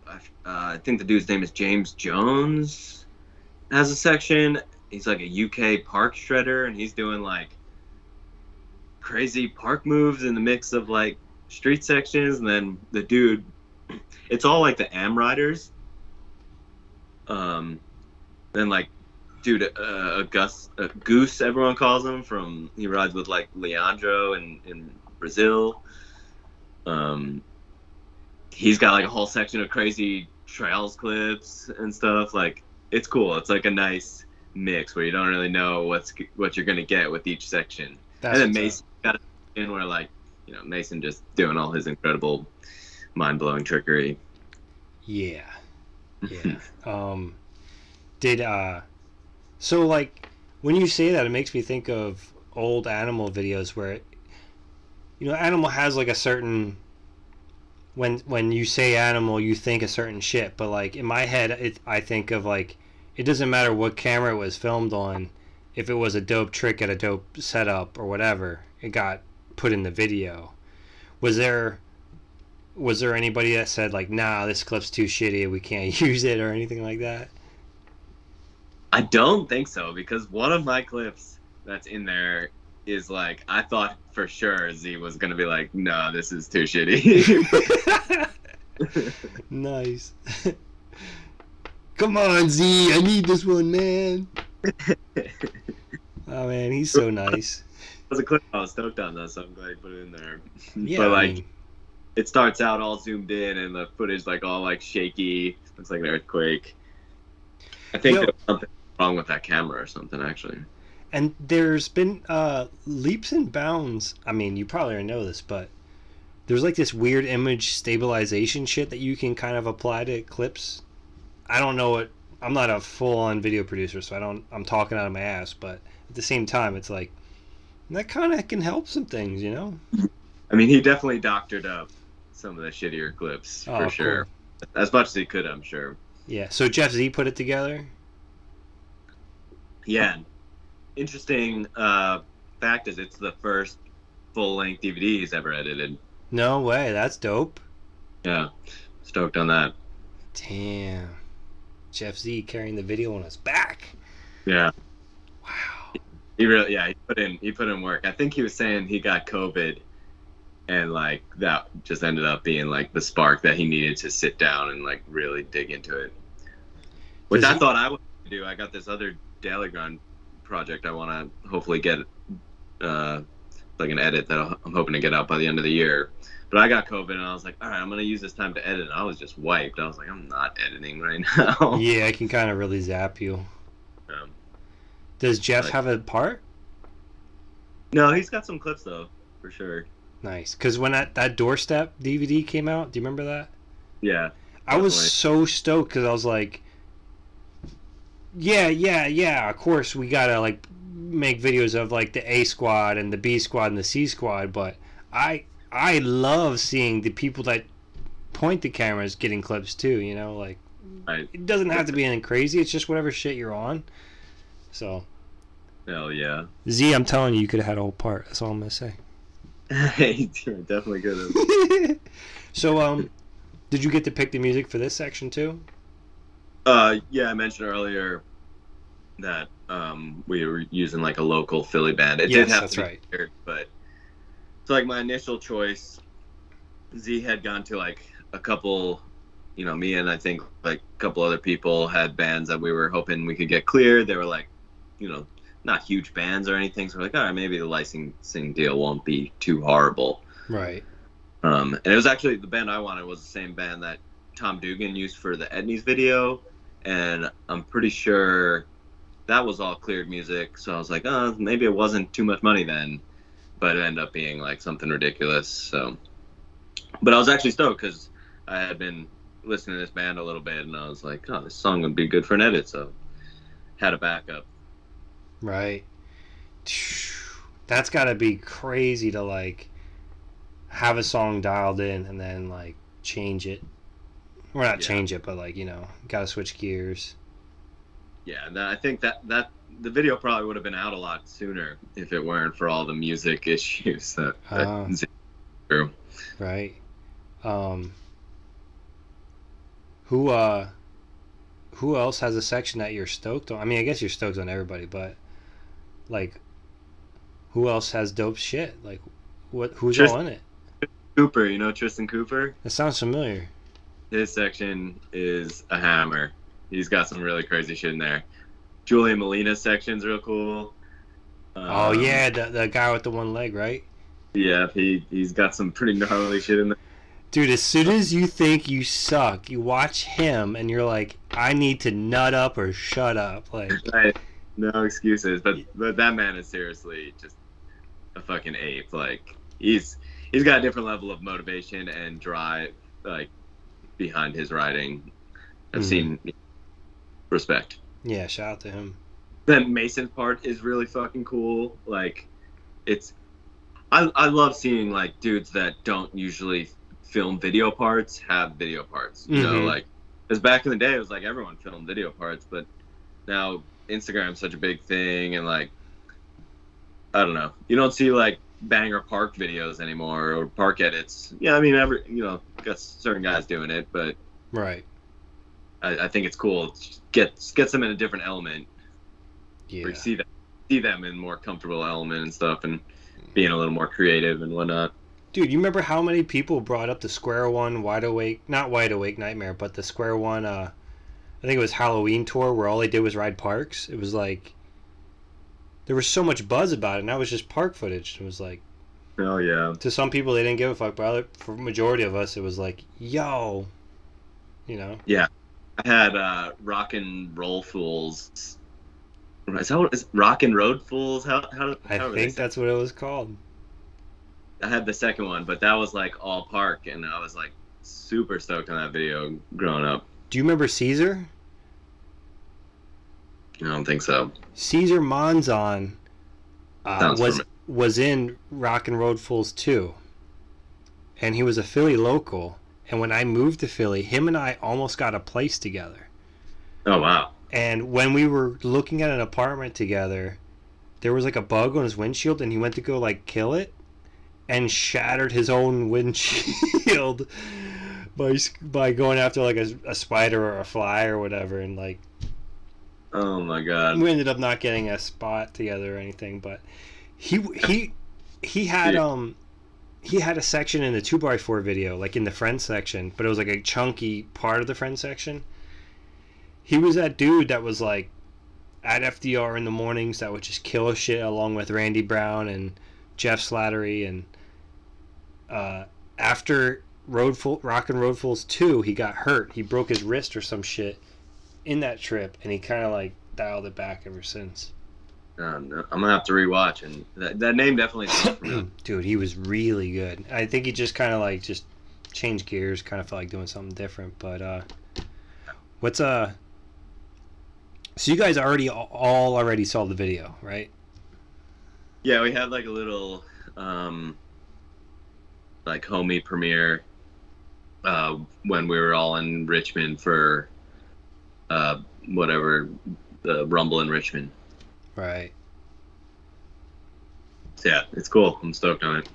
I, uh, I think the dude's name is james jones has a section he's like a uk park shredder and he's doing like crazy park moves in the mix of like street sections and then the dude [CLEARS THROAT] it's all like the am riders. Um then like dude uh, a gus a goose everyone calls him from he rides with like leandro in in brazil. Um he's got like a whole section of crazy trails clips and stuff like it's cool. It's like a nice mix where you don't really know what's what you're gonna get with each section That's and then. Mason got in where like you know Mason just doing all his incredible mind blowing trickery. Yeah. [LAUGHS] Yeah. um, did uh, so like when you say that, it makes me think of old animal videos where, you know, animal has like a certain. When when you say animal, you think a certain shit, but like in my head, it, I think of like it doesn't matter what camera it was filmed on, if it was a dope trick at a dope setup or whatever, it got put in the video. Was there was there anybody that said like, "Nah, this clip's too shitty, we can't [LAUGHS] use it" or anything like that? I don't think so because one of my clips that's in there is like I thought for sure Z was gonna be like, no, this is too shitty. [LAUGHS] [LAUGHS] nice. Come on, Z, I need this one, man. [LAUGHS] Oh man, he's so nice. it was a clip I was stoked on though, so I'm glad you put it in there. [LAUGHS] Yeah, but I like mean, it starts out all zoomed in and the footage like all like shaky, looks like an earthquake. I think Yo. there's something wrong with that camera or something actually. and there's been uh, leaps and bounds. I mean, you probably already know this, but there's like this weird image stabilization shit that you can kind of apply to clips. I don't know what. I'm not a full-on video producer, so I don't. I'm talking out of my ass, but at the same time, it's like that kind of can help some things, you know. [LAUGHS] I mean, he definitely doctored up some of the shittier clips Oh, for cool. sure, as much as he could, I'm sure. Yeah. So Jeff Z put it together. Yeah. Interesting uh, fact is, it's the first full-length DVD he's ever edited. No way. That's dope. Yeah, stoked on that. Damn. Jeff Z carrying the video on his back. Yeah, Wow. he really, yeah, he put in, he put in work. I think he was saying he got COVID, and like that just ended up being like the spark that he needed to sit down and like really dig into it. Which Does I he- thought I would do. I got this other Daily Grind project I want to hopefully get uh, like an edit that I'm hoping to get out by the end of the year. But I got COVID and I was like, all right, I'm gonna use this time to edit. And I was just wiped. I was like, I'm not editing right [LAUGHS] now. Yeah, I can kind of really zap you. Um, Does Jeff Like- have a part? no, he's got some clips though, for sure. Nice, because when that that doorstep DVD came out, do you remember that? Yeah. I was so stoked because I was like, yeah, yeah, yeah. Of course, we gotta like make videos of like the A squad and the B squad and the C squad, but I I love seeing the people that point the cameras getting clips too. You know, like Right. it doesn't have to be anything crazy. It's just whatever shit you're on. So Hell yeah. Z, I'm telling you, you could have had a whole part. That's all I'm gonna say. [LAUGHS] Definitely could have. [LAUGHS] so, um, did you get to pick the music for this section too? Uh, yeah, I mentioned earlier that um, we were using like a local Philly band. It Yes, did have that's to be right. weird, but so like my initial choice, Z had gone to like a couple, you know, me and I think like a couple other people had bands that we were hoping we could get cleared. They were like, you know, not huge bands or anything. So we're like, all right, maybe the licensing deal won't be too horrible. Right. Um, and it was actually the band I wanted was the same band that Tom Dugan used for the Etnies video, and I'm pretty sure that was all cleared music. So I was like, oh, maybe it wasn't too much money then, but it ended up being like something ridiculous. So, but I was actually stoked because I had been listening to this band a little bit, and I was like, oh, this song would be good for an edit. So, had a backup. Right. That's got to be crazy to like have a song dialed in and then like change it. Or not Yeah. change it, but like, you know, got to switch gears. Yeah, and I think that that the video probably would have been out a lot sooner if it weren't for all the music [LAUGHS] issues that, that. Z- through. Right. Um who uh who else has a section that you're stoked on? I mean, I guess you're stoked on everybody, but like who else has dope shit? Like what who's Just- all in it? Cooper, you know Tristan Cooper? That sounds familiar. His section is a hammer. He's got some really crazy shit in there. Julian Molina's section's real cool. oh Um, yeah, the the guy with the one leg, right? Yeah, he he's got some pretty gnarly shit in there. Dude, as soon as you think you suck, you watch him and you're like, I need to nut up or shut up. Like, [LAUGHS] Right. No excuses, but but that man is seriously just a fucking ape. Like he's he's got a different level of motivation and drive like behind his riding. I've Mhm. seen respect. Yeah, shout out to him. Then Mason part is really fucking cool. Like it's I I love seeing like dudes that don't usually film video parts have video parts. You know, Mhm. like because back in the day it was like everyone filmed video parts, but now Instagram's such a big thing and like I don't know. You don't see like banger park videos anymore or park edits. Yeah, I mean every you know, got certain guys doing it, but Right. I, I think it's cool. It just gets gets them in a different element Yeah. you see them see them in more comfortable element and stuff and being a little more creative and whatnot. Dude, you remember how many people brought up the Square One Wide Awake, not Wide Awake Nightmare, but the Square One, uh, I think it was Halloween tour where all they did was ride parks? It was like, there was so much buzz about it, and that was just park footage. It was like, Oh yeah. to some people, they didn't give a fuck, but for majority of us, it was like, yo, you know? I had uh Rock and Roll Fools. Is that what is Rock and Road Fools? How how, I how are think that's what it was called. I had the second one, but that was like all park and I was like super stoked on that video growing up. Do you remember Caesar? I don't think so. Caesar Monzon uh, was was in Rock and Road Fools 2. And he was a Philly local. And when I moved to Philly, him and I almost got a place together. Oh wow. And when we were looking at an apartment together, there was like a bug on his windshield, and he went to go like kill it, and shattered his own [LAUGHS] windshield by by going after like a, a spider or a fly or whatever, and like Oh my god. we ended up not getting a spot together or anything, but he he he had Yeah. um he had a section in the two by four video, like in the friend section, but it was like a chunky part of the friend section. He was that dude that was like at FDR in the mornings that would just kill shit along with Randy Brown and Jeff Slattery, and uh, after Road Rock and Road Fools two, he got hurt. He broke his wrist or some shit in that trip, and he kind of like dialed it back ever since. Um, I'm gonna have to rewatch, and that, that name definitely. [CLEARS THROAT] Dude, he was really good. I think he just kind of like just changed gears, kind of felt like doing something different. But uh, what's uh? So you guys already all already saw the video, right? yeah, we had like a little, um, like homie premiere, uh, when we were all in Richmond for, uh, whatever, the Rumble in Richmond. Right. So, yeah, it's cool. I'm stoked on it.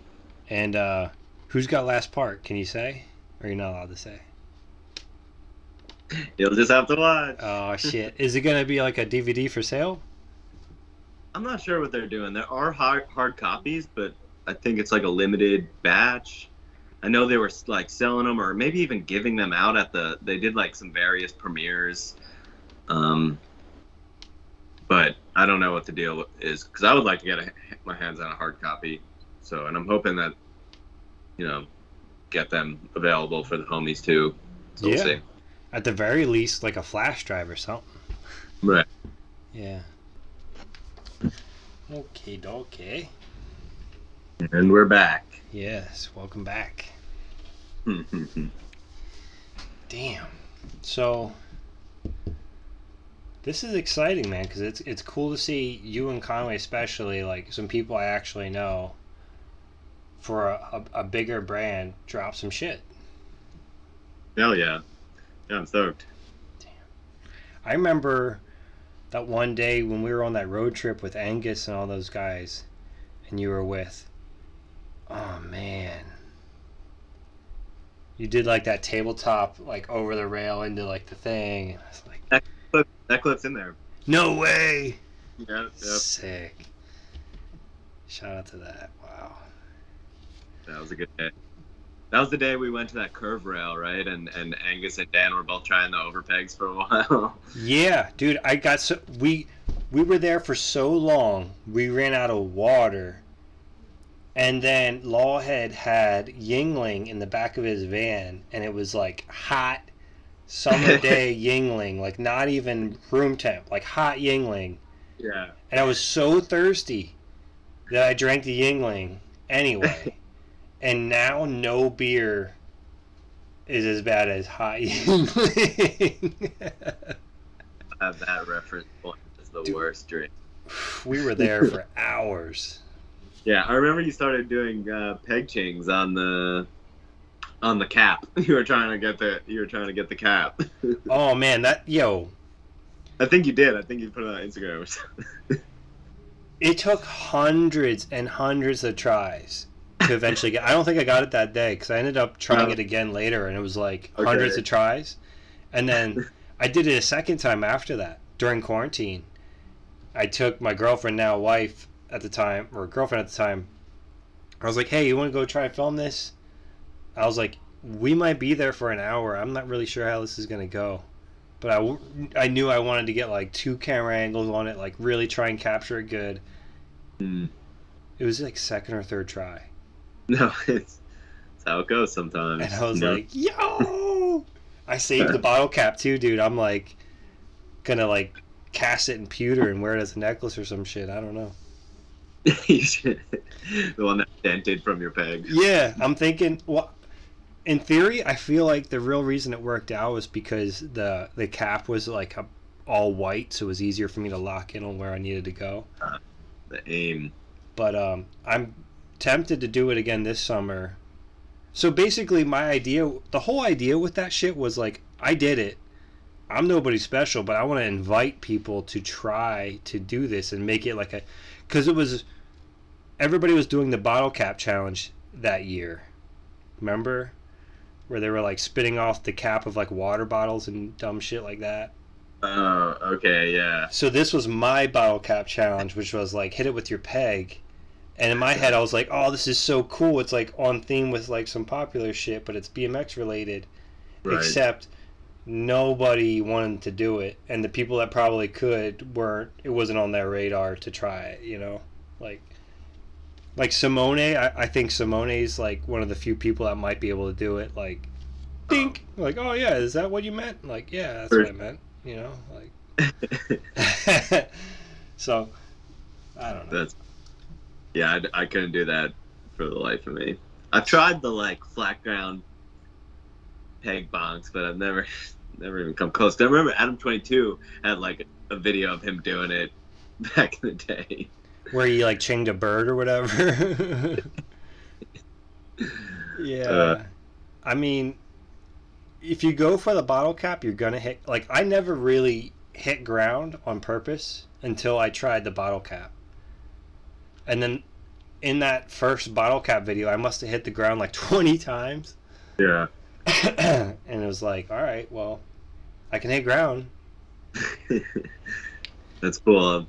And uh, who's got last part? Can you say? Or you're not allowed to say? [LAUGHS] You'll just have to watch. Oh [LAUGHS] shit! Is it gonna be like a DVD for sale? I'm not sure what they're doing. There are hard hard copies, but I think it's like a limited batch. I know they were like selling them or maybe even giving them out at the. They did like some various premieres, um, but I don't know what the deal is because I would like to get a, my hands on a hard copy. So, and I'm hoping that, you know, get them available for the homies too. So we'll see. At the very least, like a flash drive or something. Right. Yeah. Okay, okay. And we're back. Yes, welcome back. [LAUGHS] Damn. So this is exciting, man, because it's it's cool to see you and Conway, especially like some people I actually know, for a, a, a bigger brand, drop some shit. Hell yeah. Yeah, I'm stoked. Damn. I remember that one day when we were on that road trip with Angus and all those guys, and you were with. Oh man. You did like that tabletop, like over the rail into like the thing. I was like, that clip's in there. no way! Yeah. Yep. Sick. Shout out to that. Wow. That was a good day. That was the day we went to that curve rail, right? And and Angus and Dan were both trying the overpegs for a while. [LAUGHS] Yeah, dude, I got so we we were there for so long, we ran out of water. And then Lawhead had Yuengling in the back of his van, and it was like hot summer [LAUGHS] day Yuengling, like not even room temp, like hot Yuengling. yeah. And I was so thirsty that I drank the Yuengling anyway. [LAUGHS] and now no beer is as bad as hot [LAUGHS] Yuengling. I have that reference point as the Dude. worst drink. we were there for hours. Yeah, I remember you started doing uh, peg chings on the on the cap. [LAUGHS] You were trying to get the you were trying to get the cap. [LAUGHS] Oh man, that yo, I think you did. I think you put it on Instagram or something. it took hundreds and hundreds of tries to eventually get. I don't think I got it that day because I ended up trying Oh. it again later, and it was like Okay. hundreds of tries. And then [LAUGHS] I did it a second time after that during quarantine. I took my girlfriend, now wife at the time, or girlfriend at the time. I was like, "Hey, you want to go try and film this?" I was like, "We might be there for an hour. I'm not really sure how this is gonna go." But I, I knew I wanted to get like two camera angles on it, like really try and capture it good. Hmm. It was like second or third try, [LAUGHS] No, it's, it's how it goes sometimes. and I was know? like, "Yo!" I saved the [LAUGHS] bottle cap too, dude. I'm like gonna like cast it in pewter and wear it as a necklace or some shit. I don't know. [LAUGHS] You should- the one that dented from your peg. Yeah, I'm thinking. Well, in theory, I feel like the real reason it worked out was because the the cap was like a, all white, so it was easier for me to lock in on where I needed to go. The aim. But um, I'm tempted to do it again this summer. So basically, my idea, the whole idea with that shit was like, I did it. I'm nobody special, but I want to invite people to try to do this and make it like a, because it was, everybody was doing the bottle cap challenge that year. Remember, where they were like spitting off the cap of like water bottles and dumb shit like that. Oh, okay, yeah. So this was my bottle cap challenge, which was like hit it with your peg. And in my head, I was like, "Oh, this is so cool! It's like on theme with like some popular shit, but it's BMX related." Right. Except nobody wanted to do it, and the people that probably could weren't. It wasn't on their radar to try it. You know, like Like Simone, I, I think Simone's like one of the few people that might be able to do it. Like, think, like, oh yeah, is that what you meant? Like, yeah, that's what I meant. You know, like. [LAUGHS] [LAUGHS] so, I don't know. That's yeah, I, I couldn't do that for the life of me. I've tried the like flat ground peg bonks, but I've never [LAUGHS] never even come close. I remember Adam Twenty Two had like a video of him doing it back in the day. Where he like chinged a bird or whatever. [LAUGHS] yeah. Uh. I mean, if you go for the bottle cap, you're gonna hit. Like I never really hit ground on purpose until I tried the bottle cap. And then in that first bottle cap video, I must have hit the ground like [LAUGHS] 20 times. Yeah. [COUGHS] and it was like, all right, well, I can hit ground. [LAUGHS] That's cool.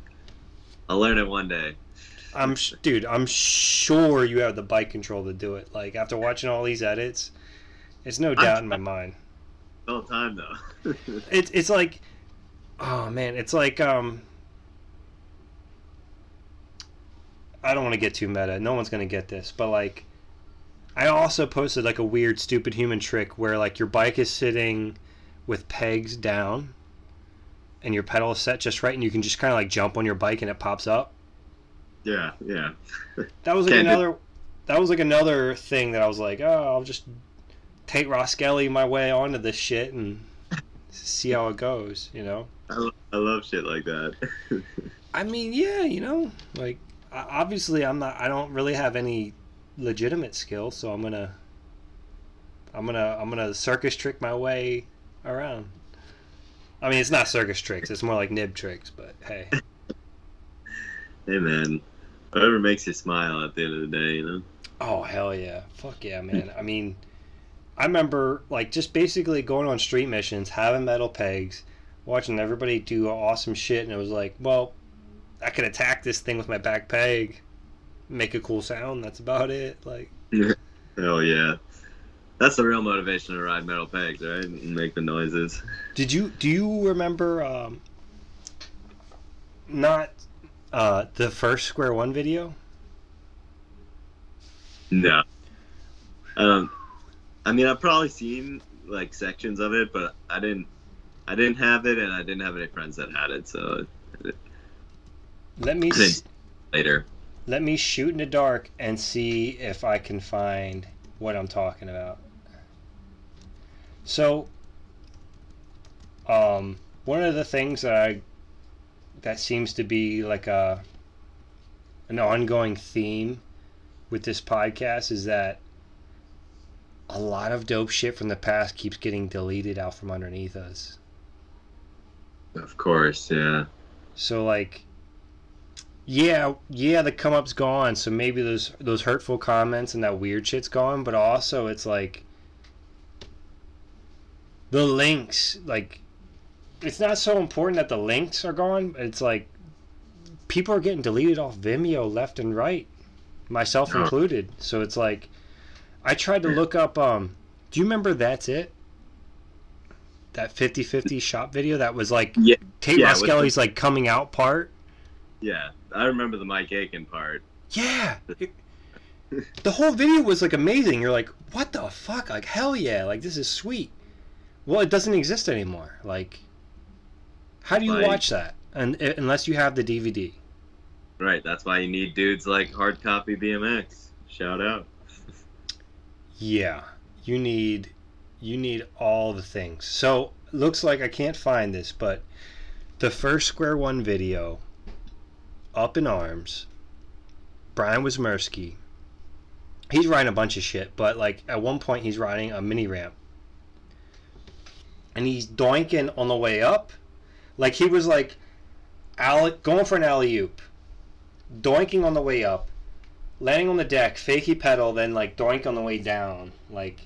I'll learn it one day. I'm, sh- dude, I'm sure you have the bike control to do it. Like after watching all these edits, it's no doubt in my mind. All the time though. [LAUGHS] It's it's like, oh man, it's like um. I don't want to get too meta. No one's gonna get this, but like, I also posted like a weird, stupid human trick where like your bike is sitting with pegs down, and your pedal is set just right, and you can just kind of like jump on your bike and it pops up. yeah, yeah. [LAUGHS] That was like Can't do- another. That was like another thing that I was like, oh, I'll just take Roskelly my way onto this shit and see how it goes. You know. I, lo- I love shit like that. [LAUGHS] I mean, yeah, you know, like obviously I'm not. I don't really have any legitimate skill, so I'm gonna. I'm gonna I'm gonna circus trick my way around. I mean, it's not circus tricks; it's more like nib tricks. But hey, [LAUGHS] hey man, whatever makes you smile at the end of the day, you know. oh hell yeah, fuck yeah, man. I mean, I remember like just basically going on street missions, having metal pegs, watching everybody do awesome shit, and it was like, well, I could attack this thing with my back peg, make a cool sound. That's about it. Like. [LAUGHS] Hell yeah. That's the real motivation to ride metal pegs, right? And make the noises. Did you do you remember um, not uh, the first Square One video? No. Um, I mean, I've probably seen like sections of it, but I didn't. I didn't have it, and I didn't have any friends that had it. So Let me s- later. let me shoot in the dark and see if I can find what I'm talking about. So, um, one of the things that I that seems to be like a an ongoing theme with this podcast is that a lot of dope shit from the past keeps getting deleted out from underneath us. Of course, yeah. So like yeah, yeah, the come up's gone, so maybe those those hurtful comments and that weird shit's gone, but also it's like the links, like it's not so important that the links are gone, it's like people are getting deleted off Vimeo left and right, myself Yeah. included. So it's like I tried to look up um do you remember that's it? That 50-50 shop video that was like Yeah, Tate yeah, like coming out part. Yeah, I remember the Mike Aitken part. Yeah. The whole video was like amazing. You're like, what the fuck? Like, hell yeah. Like, this is sweet. Well, it doesn't exist anymore. Like, how do you Like- watch that? And uh, unless you have the DVD. Right, that's why you need dudes like Hard Copy BMX. Shout out. Yeah. You need you need all the things. So, looks like I can't find this, but the first Square One video up in arms. Brian Wismerski. He's riding a bunch of shit, but like at one point he's riding a mini ramp. And he's doinking on the way up. Like he was like alley, going for an alley oop. Doinking on the way up. Landing on the deck, fakey pedal, then like doink on the way down. Like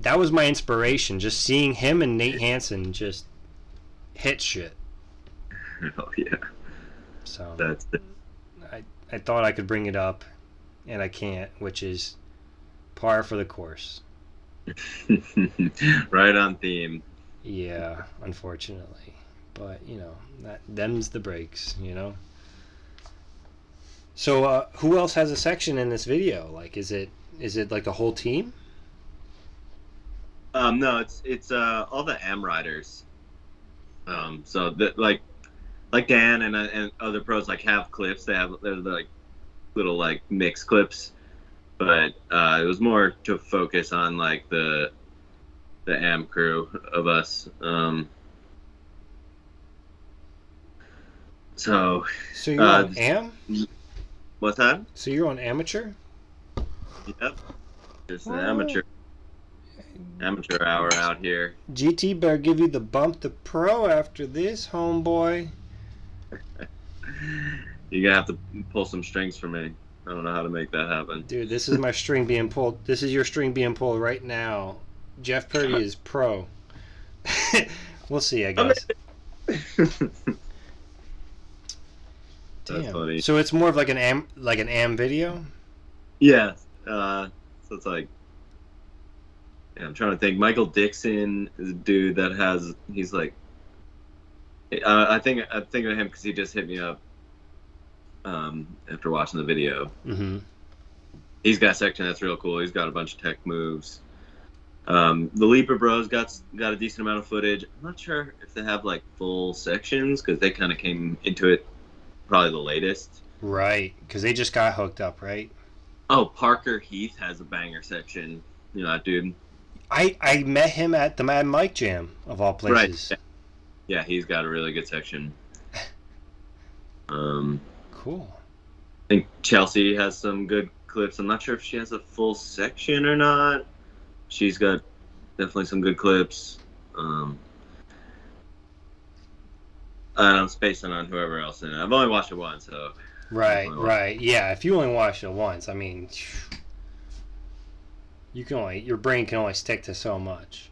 that was my inspiration. Just seeing him and Nate Hansen just hit shit. [LAUGHS] Oh yeah, So that's it. I, I thought I could bring it up, and I can't, which is par for the course. [LAUGHS] right on theme. Yeah, unfortunately. But, you know, that them's the breaks, you know? So, uh, who else has a section in this video? Like, is it is it like the whole team? Um, no, it's it's uh, all the Am riders. Um, so that like like Dan and uh, and other pros like have clips. They have they're like little like mix clips, but uh, it was more to focus on like the the Am crew of us. Um, so So you're Uh, on am. what's that? So you're on amateur. Yep, just an Oh. amateur amateur hour out here. GT better give you the bump to pro after this, homeboy. [LAUGHS] You're gonna have to pull some strings for me. I don't know how to make that happen. Dude, this is my string being pulled. This is your string being pulled right now. Jeff Purdy is pro. [LAUGHS] we'll see, I guess. [LAUGHS] That's funny. So it's more of like an am like an am video. Yeah. Uh, so it's like, yeah, I'm trying to think. Michael Dixon is a dude that has. He's like, uh, I think I think of him because he just hit me up um, after watching the video. Mm-hmm. He's got a section that's real cool. He's got a bunch of tech moves. Um, the Leaper Bros got got a decent amount of footage. I'm not sure if they have like full sections because they kind of came into it probably the latest. Right, because they just got hooked up, right? Oh, Parker Heath has a banger section. You know that dude. I I met him at the Mad Mike Jam of all places. Right. Yeah, he's got a really good section. [LAUGHS] Um, Cool. I think Chelsea has some good clips. I'm not sure if she has a full section or not. She's got definitely some good clips. Um, and I'm spacing on whoever else in it. I've only watched it once, so Right, right. Yeah, if you only watch it once, I mean, you can only your brain can only stick to so much.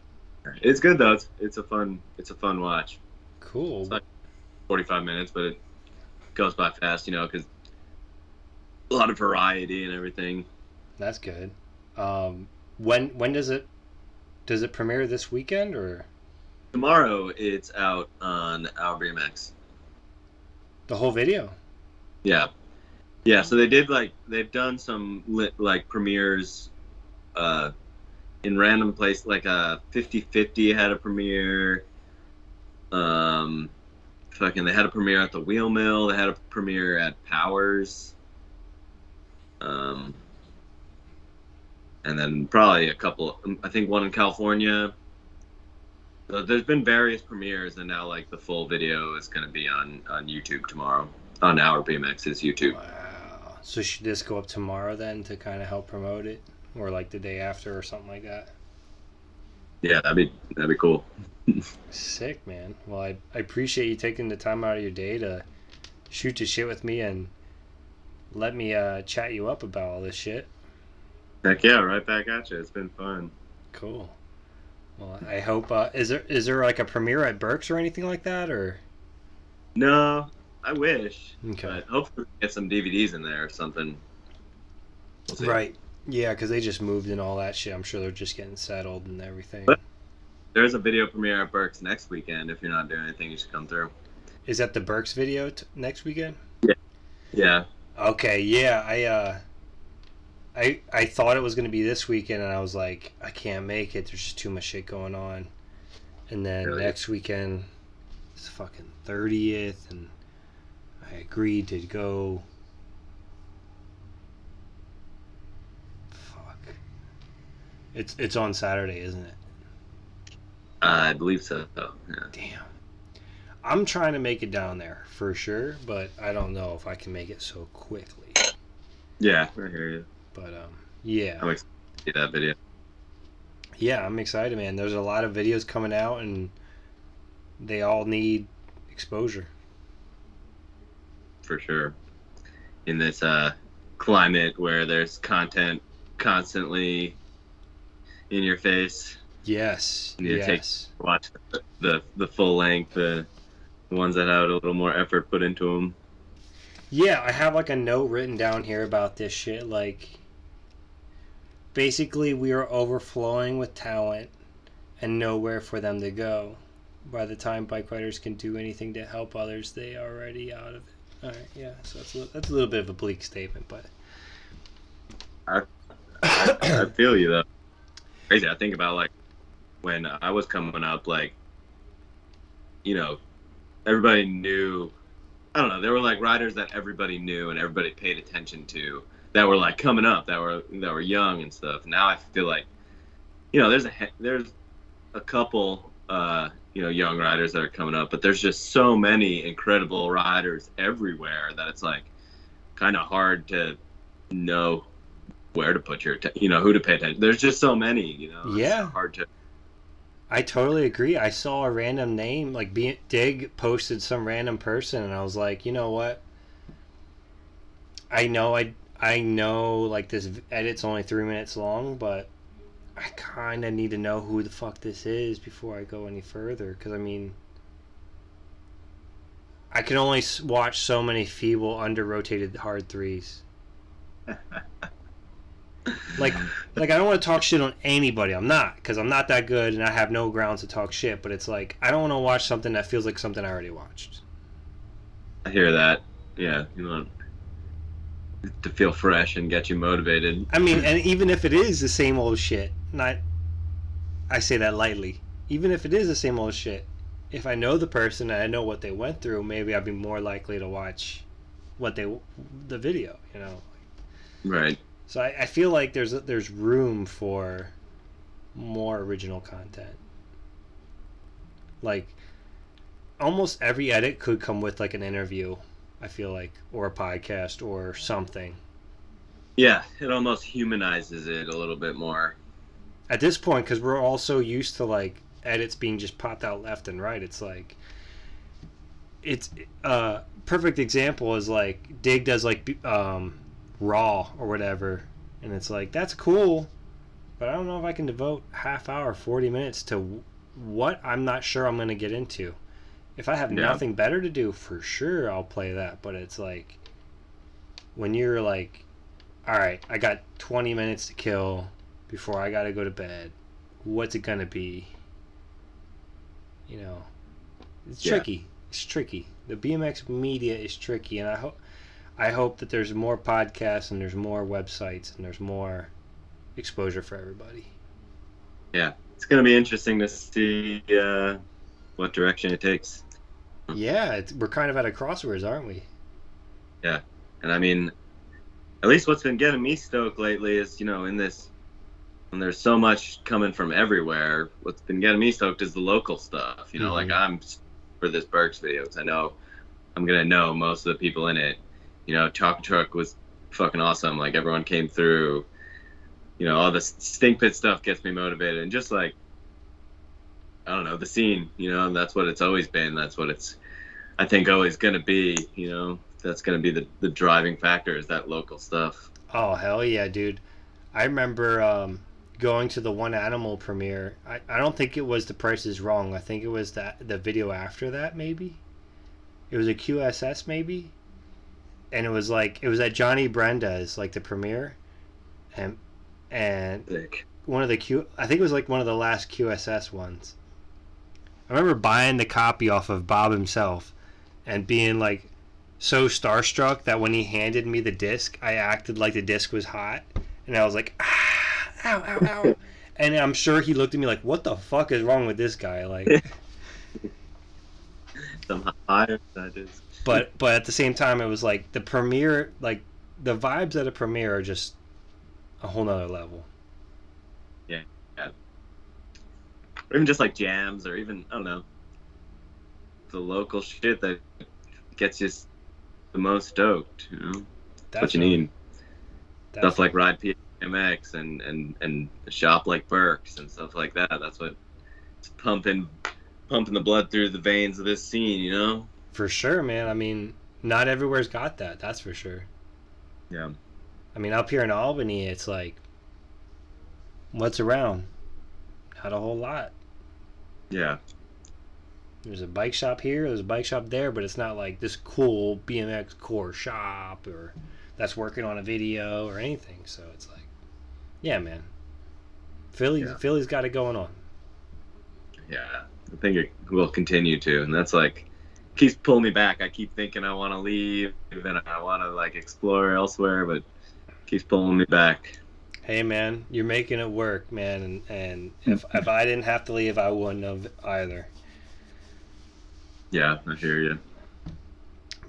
it's good though. It's, it's a fun it's a fun watch. Cool. It's like 45 minutes, but it goes by fast, you know, because a lot of variety and everything. That's good. Um, when when does it does it premiere this weekend or Tomorrow it's out on our BMX. the whole video? Yeah, yeah. So they did like they've done some lit, like premieres, uh, in random place like a 50-50 had a premiere. Um, fucking they had a premiere at the Wheel Mill. They had a premiere at Powers. Um, and then probably a couple. I think one in California. So there's been various premieres, and now like the full video is going to be on on YouTube tomorrow on our BMX's YouTube. Wow. So should this go up tomorrow then to kind of help promote it, or like the day after or something like that? Yeah, that'd be that'd be cool. Sick, man. Well, I, I appreciate you taking the time out of your day to shoot the shit with me and let me uh, chat you up about all this shit. Heck yeah, right back at you. It's been fun. Cool. Well, I hope. Uh, is there is there like a premiere at Burks or anything like that, or No, I wish, okay? but hopefully we get some DVDs in there or something. We'll. Right. Yeah, because they just moved and all that shit. I'm sure they're just getting settled and everything. But- There's a video premiere at Burks next weekend. If you're not doing anything, you should come through. Is that the Burks video t- next weekend? Yeah. Yeah, Okay, yeah, I uh I I thought it was gonna be this weekend and I was like, I can't make it, there's just too much shit going on. And then Really? next weekend it's fucking thirtieth and I agreed to go Fuck. It's it's on Saturday, isn't it? I believe so. Yeah. Damn. I'm trying to make it down there for sure, but I don't know if I can make it so quickly. Yeah, I hear you. But um yeah. I'm excited to see that video. Yeah, I'm excited, man. There's a lot of videos coming out, and they all need exposure. for sure. In this uh, climate where there's content constantly in your face, Yes, You need to take- yes. watch the the, the full length, the, the ones that have a little more effort put into them. Yeah, I have like a note written down here about this shit. Like, basically, we are overflowing with talent and nowhere for them to go. By the time bike riders can do anything to help others, they are already out of it. All right, yeah. So that's a, little, that's a little bit of a bleak statement, but I, I feel you though. Crazy. I think about like when I was coming up, like you know, everybody knew. I don't know. There were like riders that everybody knew and everybody paid attention to that were like coming up, that were that were young and stuff. Now I feel like, you know, there's a there's a couple, uh, you know, young riders that are coming up, but there's just so many incredible riders everywhere that it's like kind of hard to know where to put your, you know, who to pay attention. There's just so many, you know. Yeah. hard to. I totally agree. I saw a random name, like Dig posted some random person, and I was like, you know what? I know I I know like this edit's only three minutes long, but I kind of need to know who the fuck this is before I go any further. Because I mean, I can only watch so many feeble, under rotated hard threes. [LAUGHS] like like I don't want to talk shit on anybody. I'm not because I'm not that good and I have no grounds to talk shit. But it's like I don't want to watch something that feels like something I already watched. I hear that. Yeah, you want to feel fresh and get you motivated. I mean, and even if it is the same old shit, not I say that lightly. Even if it is the same old shit, if I know the person and I know what they went through, maybe I'd be more likely to watch what they the video. You know. Right. So I, I feel like there's there's room for more original content. Like almost every edit could come with like an interview, I feel like, or a podcast or something. Yeah, it almost humanizes it a little bit more. At this point, because we're all so used to like edits being just popped out left and right, it's like it's uh perfect example is like Dig does like um raw or whatever. And it's like that's cool but i don't know if i can devote half hour 40 minutes to what i'm not sure i'm going to get into. If i have yeah. nothing better to do for sure i'll play that but it's like when you're like all right i got 20 minutes to kill before i got to go to bed. What's it going to be? You know? It's yeah. tricky. It's tricky. The bmx media is tricky and i hope I hope that there's more podcasts and there's more websites and there's more exposure for everybody. Yeah, it's going to be interesting to see uh, what direction it takes. Yeah, we're kind of at a crossroads, aren't we? Yeah, and I mean, at least what's been getting me stoked lately is you know in this when there's so much coming from everywhere. What's been getting me stoked is the local stuff. You know, mm-hmm. like I'm for this Burks videos. I know I'm gonna know most of the people in it you know, Chalk Truck was fucking awesome. Like everyone came through. You know, all the stink pit stuff gets me motivated, and just like I don't know the scene. You know, that's what it's always been. That's what it's I think always gonna be. You know, that's gonna be the the driving factor is that local stuff. Oh hell yeah, dude! I remember um, going to the One Animal premiere. I, I don't think it was The Price is Wrong. I think it was that the video after that maybe. It was a QSS maybe and it was like it was at Johnny Brenda's like the premiere, and and one of the Q I think it was like one of the last QSS ones. I remember buying the copy off of Bob himself, and being like so starstruck that when he handed me the disc, I acted like the disc was hot, and I was like, ah, ow, ow, ow. [LAUGHS] and I'm sure he looked at me like, "What the fuck is wrong with this guy?" Like, [LAUGHS] some higher that is but but at the same time, it was like the premiere, like the vibes at a premiere are just a whole nother level. Yeah, yeah. Or even just like jams, or even I don't know, the local shit that gets you the most stoked. You know, that's what you need. Stuff like Ride BMX and and and a shop like Burks and stuff like that. That's what it's pumping pumping the blood through the veins of this scene. You know. For sure, man. I mean, not everywhere's got that. That's for sure. Yeah. I mean, up here in Albany, it's like, what's around? Not a whole lot. Yeah. There's a bike shop here, there's a bike shop there, but it's not like this cool BMX core shop or that's working on a video or anything. So it's like, yeah, man. Philly, yeah. Philly's got it going on. Yeah, I think it will continue to, and that's like keeps pulling me back. I keep thinking I want to leave and I want to like explore elsewhere, but keeps pulling me back. Hey man, you're making it work, man, and, and if if I didn't have to leave, I wouldn't have either. Yeah, I hear you.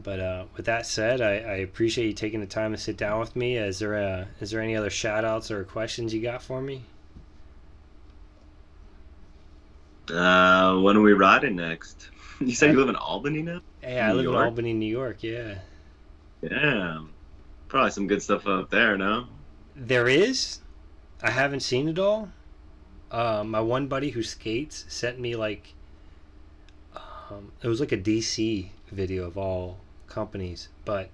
But uh, with that said, I, I appreciate you taking the time to sit down with me. Is there a, is there any other shout outs or questions you got for me? Uh, when are we riding next? You said you live in Albany now? Hey, I live York? in Albany, New York. Yeah, Yeah. Probably some good stuff up there, no? there is. I haven't seen it all. Uh, my one buddy who skates sent me like, um, it was like a DC video of all companies, but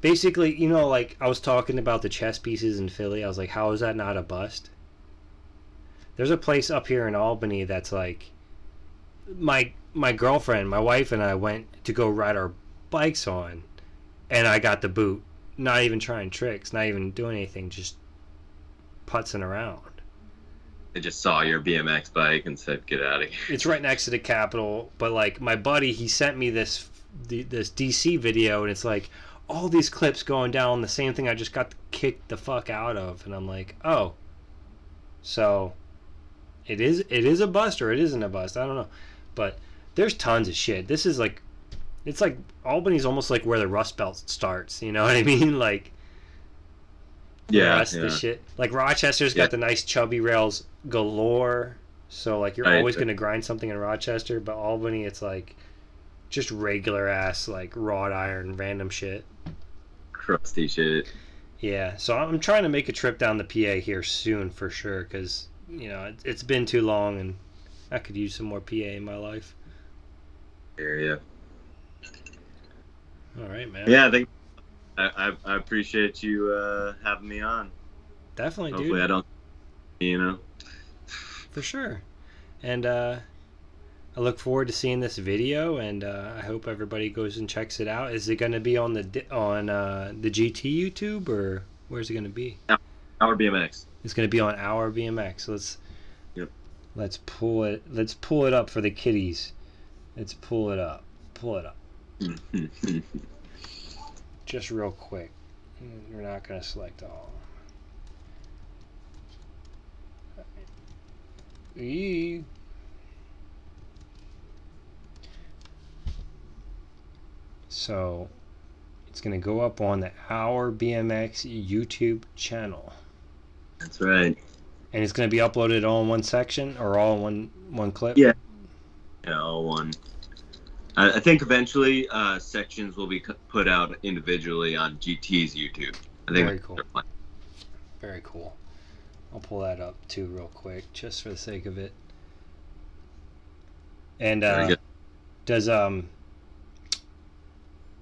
basically, you know, like I was talking about the chess pieces in Philly. I was like, how is that not a bust? There's a place up here in Albany that's like my my girlfriend, my wife and I went to go ride our bikes on and I got the boot. Not even trying tricks, not even doing anything, just putzing around. They just saw your BMX bike and said, get out of here. It's right next to the Capitol, but like my buddy, he sent me this this DC video, and it's like all these clips going down the same thing I just got kicked the fuck out of, and I'm like, oh, so it is it is a bust or it isn't a bust. I don't know, but there's tons of shit. This is like, it's like Albany's almost like where the Rust Belt starts. You know [LAUGHS] what I mean? Like Yeah, rest of the shit. Like Rochester's Yeah. got the nice chubby rails galore. So like you're Right. always gonna grind something in Rochester, but Albany it's like just regular ass like wrought iron random shit. Crusty shit. Yeah, so I'm trying to make a trip down the PA here soon for sure, because you know it, it's been too long and I could use some more PA in my life. Area. All right, man. Yeah, I think I, I, I appreciate you uh, having me on. definitely, Hopefully, dude, I don't, you know. for sure. And uh, I look forward to seeing this video, and uh, I hope everybody goes and checks it out. Is it going to be on the on uh, the GT YouTube or where's it going to be? Our BMX. It's going to be on our BMX. Let's Yep. let's pull it. Let's pull it up for the kiddies. Let's pull it up. Pull it up. [LAUGHS] just real quick. We're not going to select all. Eee. So it's going to go up on the Our BMX YouTube channel. That's right. And it's going to be uploaded all in one section or all in one one clip? Yeah. Yeah, all one. I, I think eventually uh, sections will be put out individually on GT's YouTube. I think Very cool. Very cool. I'll pull that up too, real quick, just for the sake of it. And uh, does um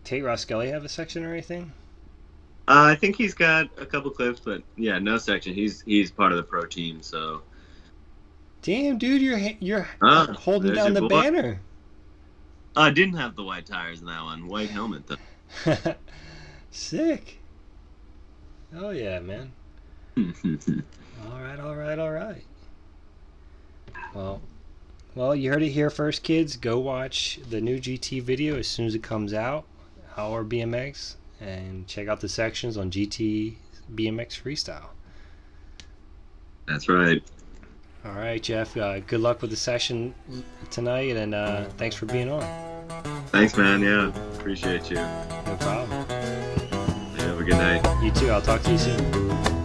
Tate Roskelley have a section or anything? Uh, I think he's got a couple clips, but yeah, no section. He's he's part of the pro team, so Damn, dude, you're you're Ah, holding down the boy. banner. I didn't have the white tires in that one. White helmet though. [LAUGHS] Sick. Oh yeah, man. [LAUGHS] All right, all right, all right. Well, well, you heard it here first, kids. Go watch the new GT video as soon as it comes out. Our BMX and check out the sections on GT BMX Freestyle. That's right. All right, Jeff. Uh, good luck with the session tonight, and uh, thanks for being on. Thanks, man. Yeah, appreciate you. No problem. Yeah, have a good night. You too. I'll talk to you soon.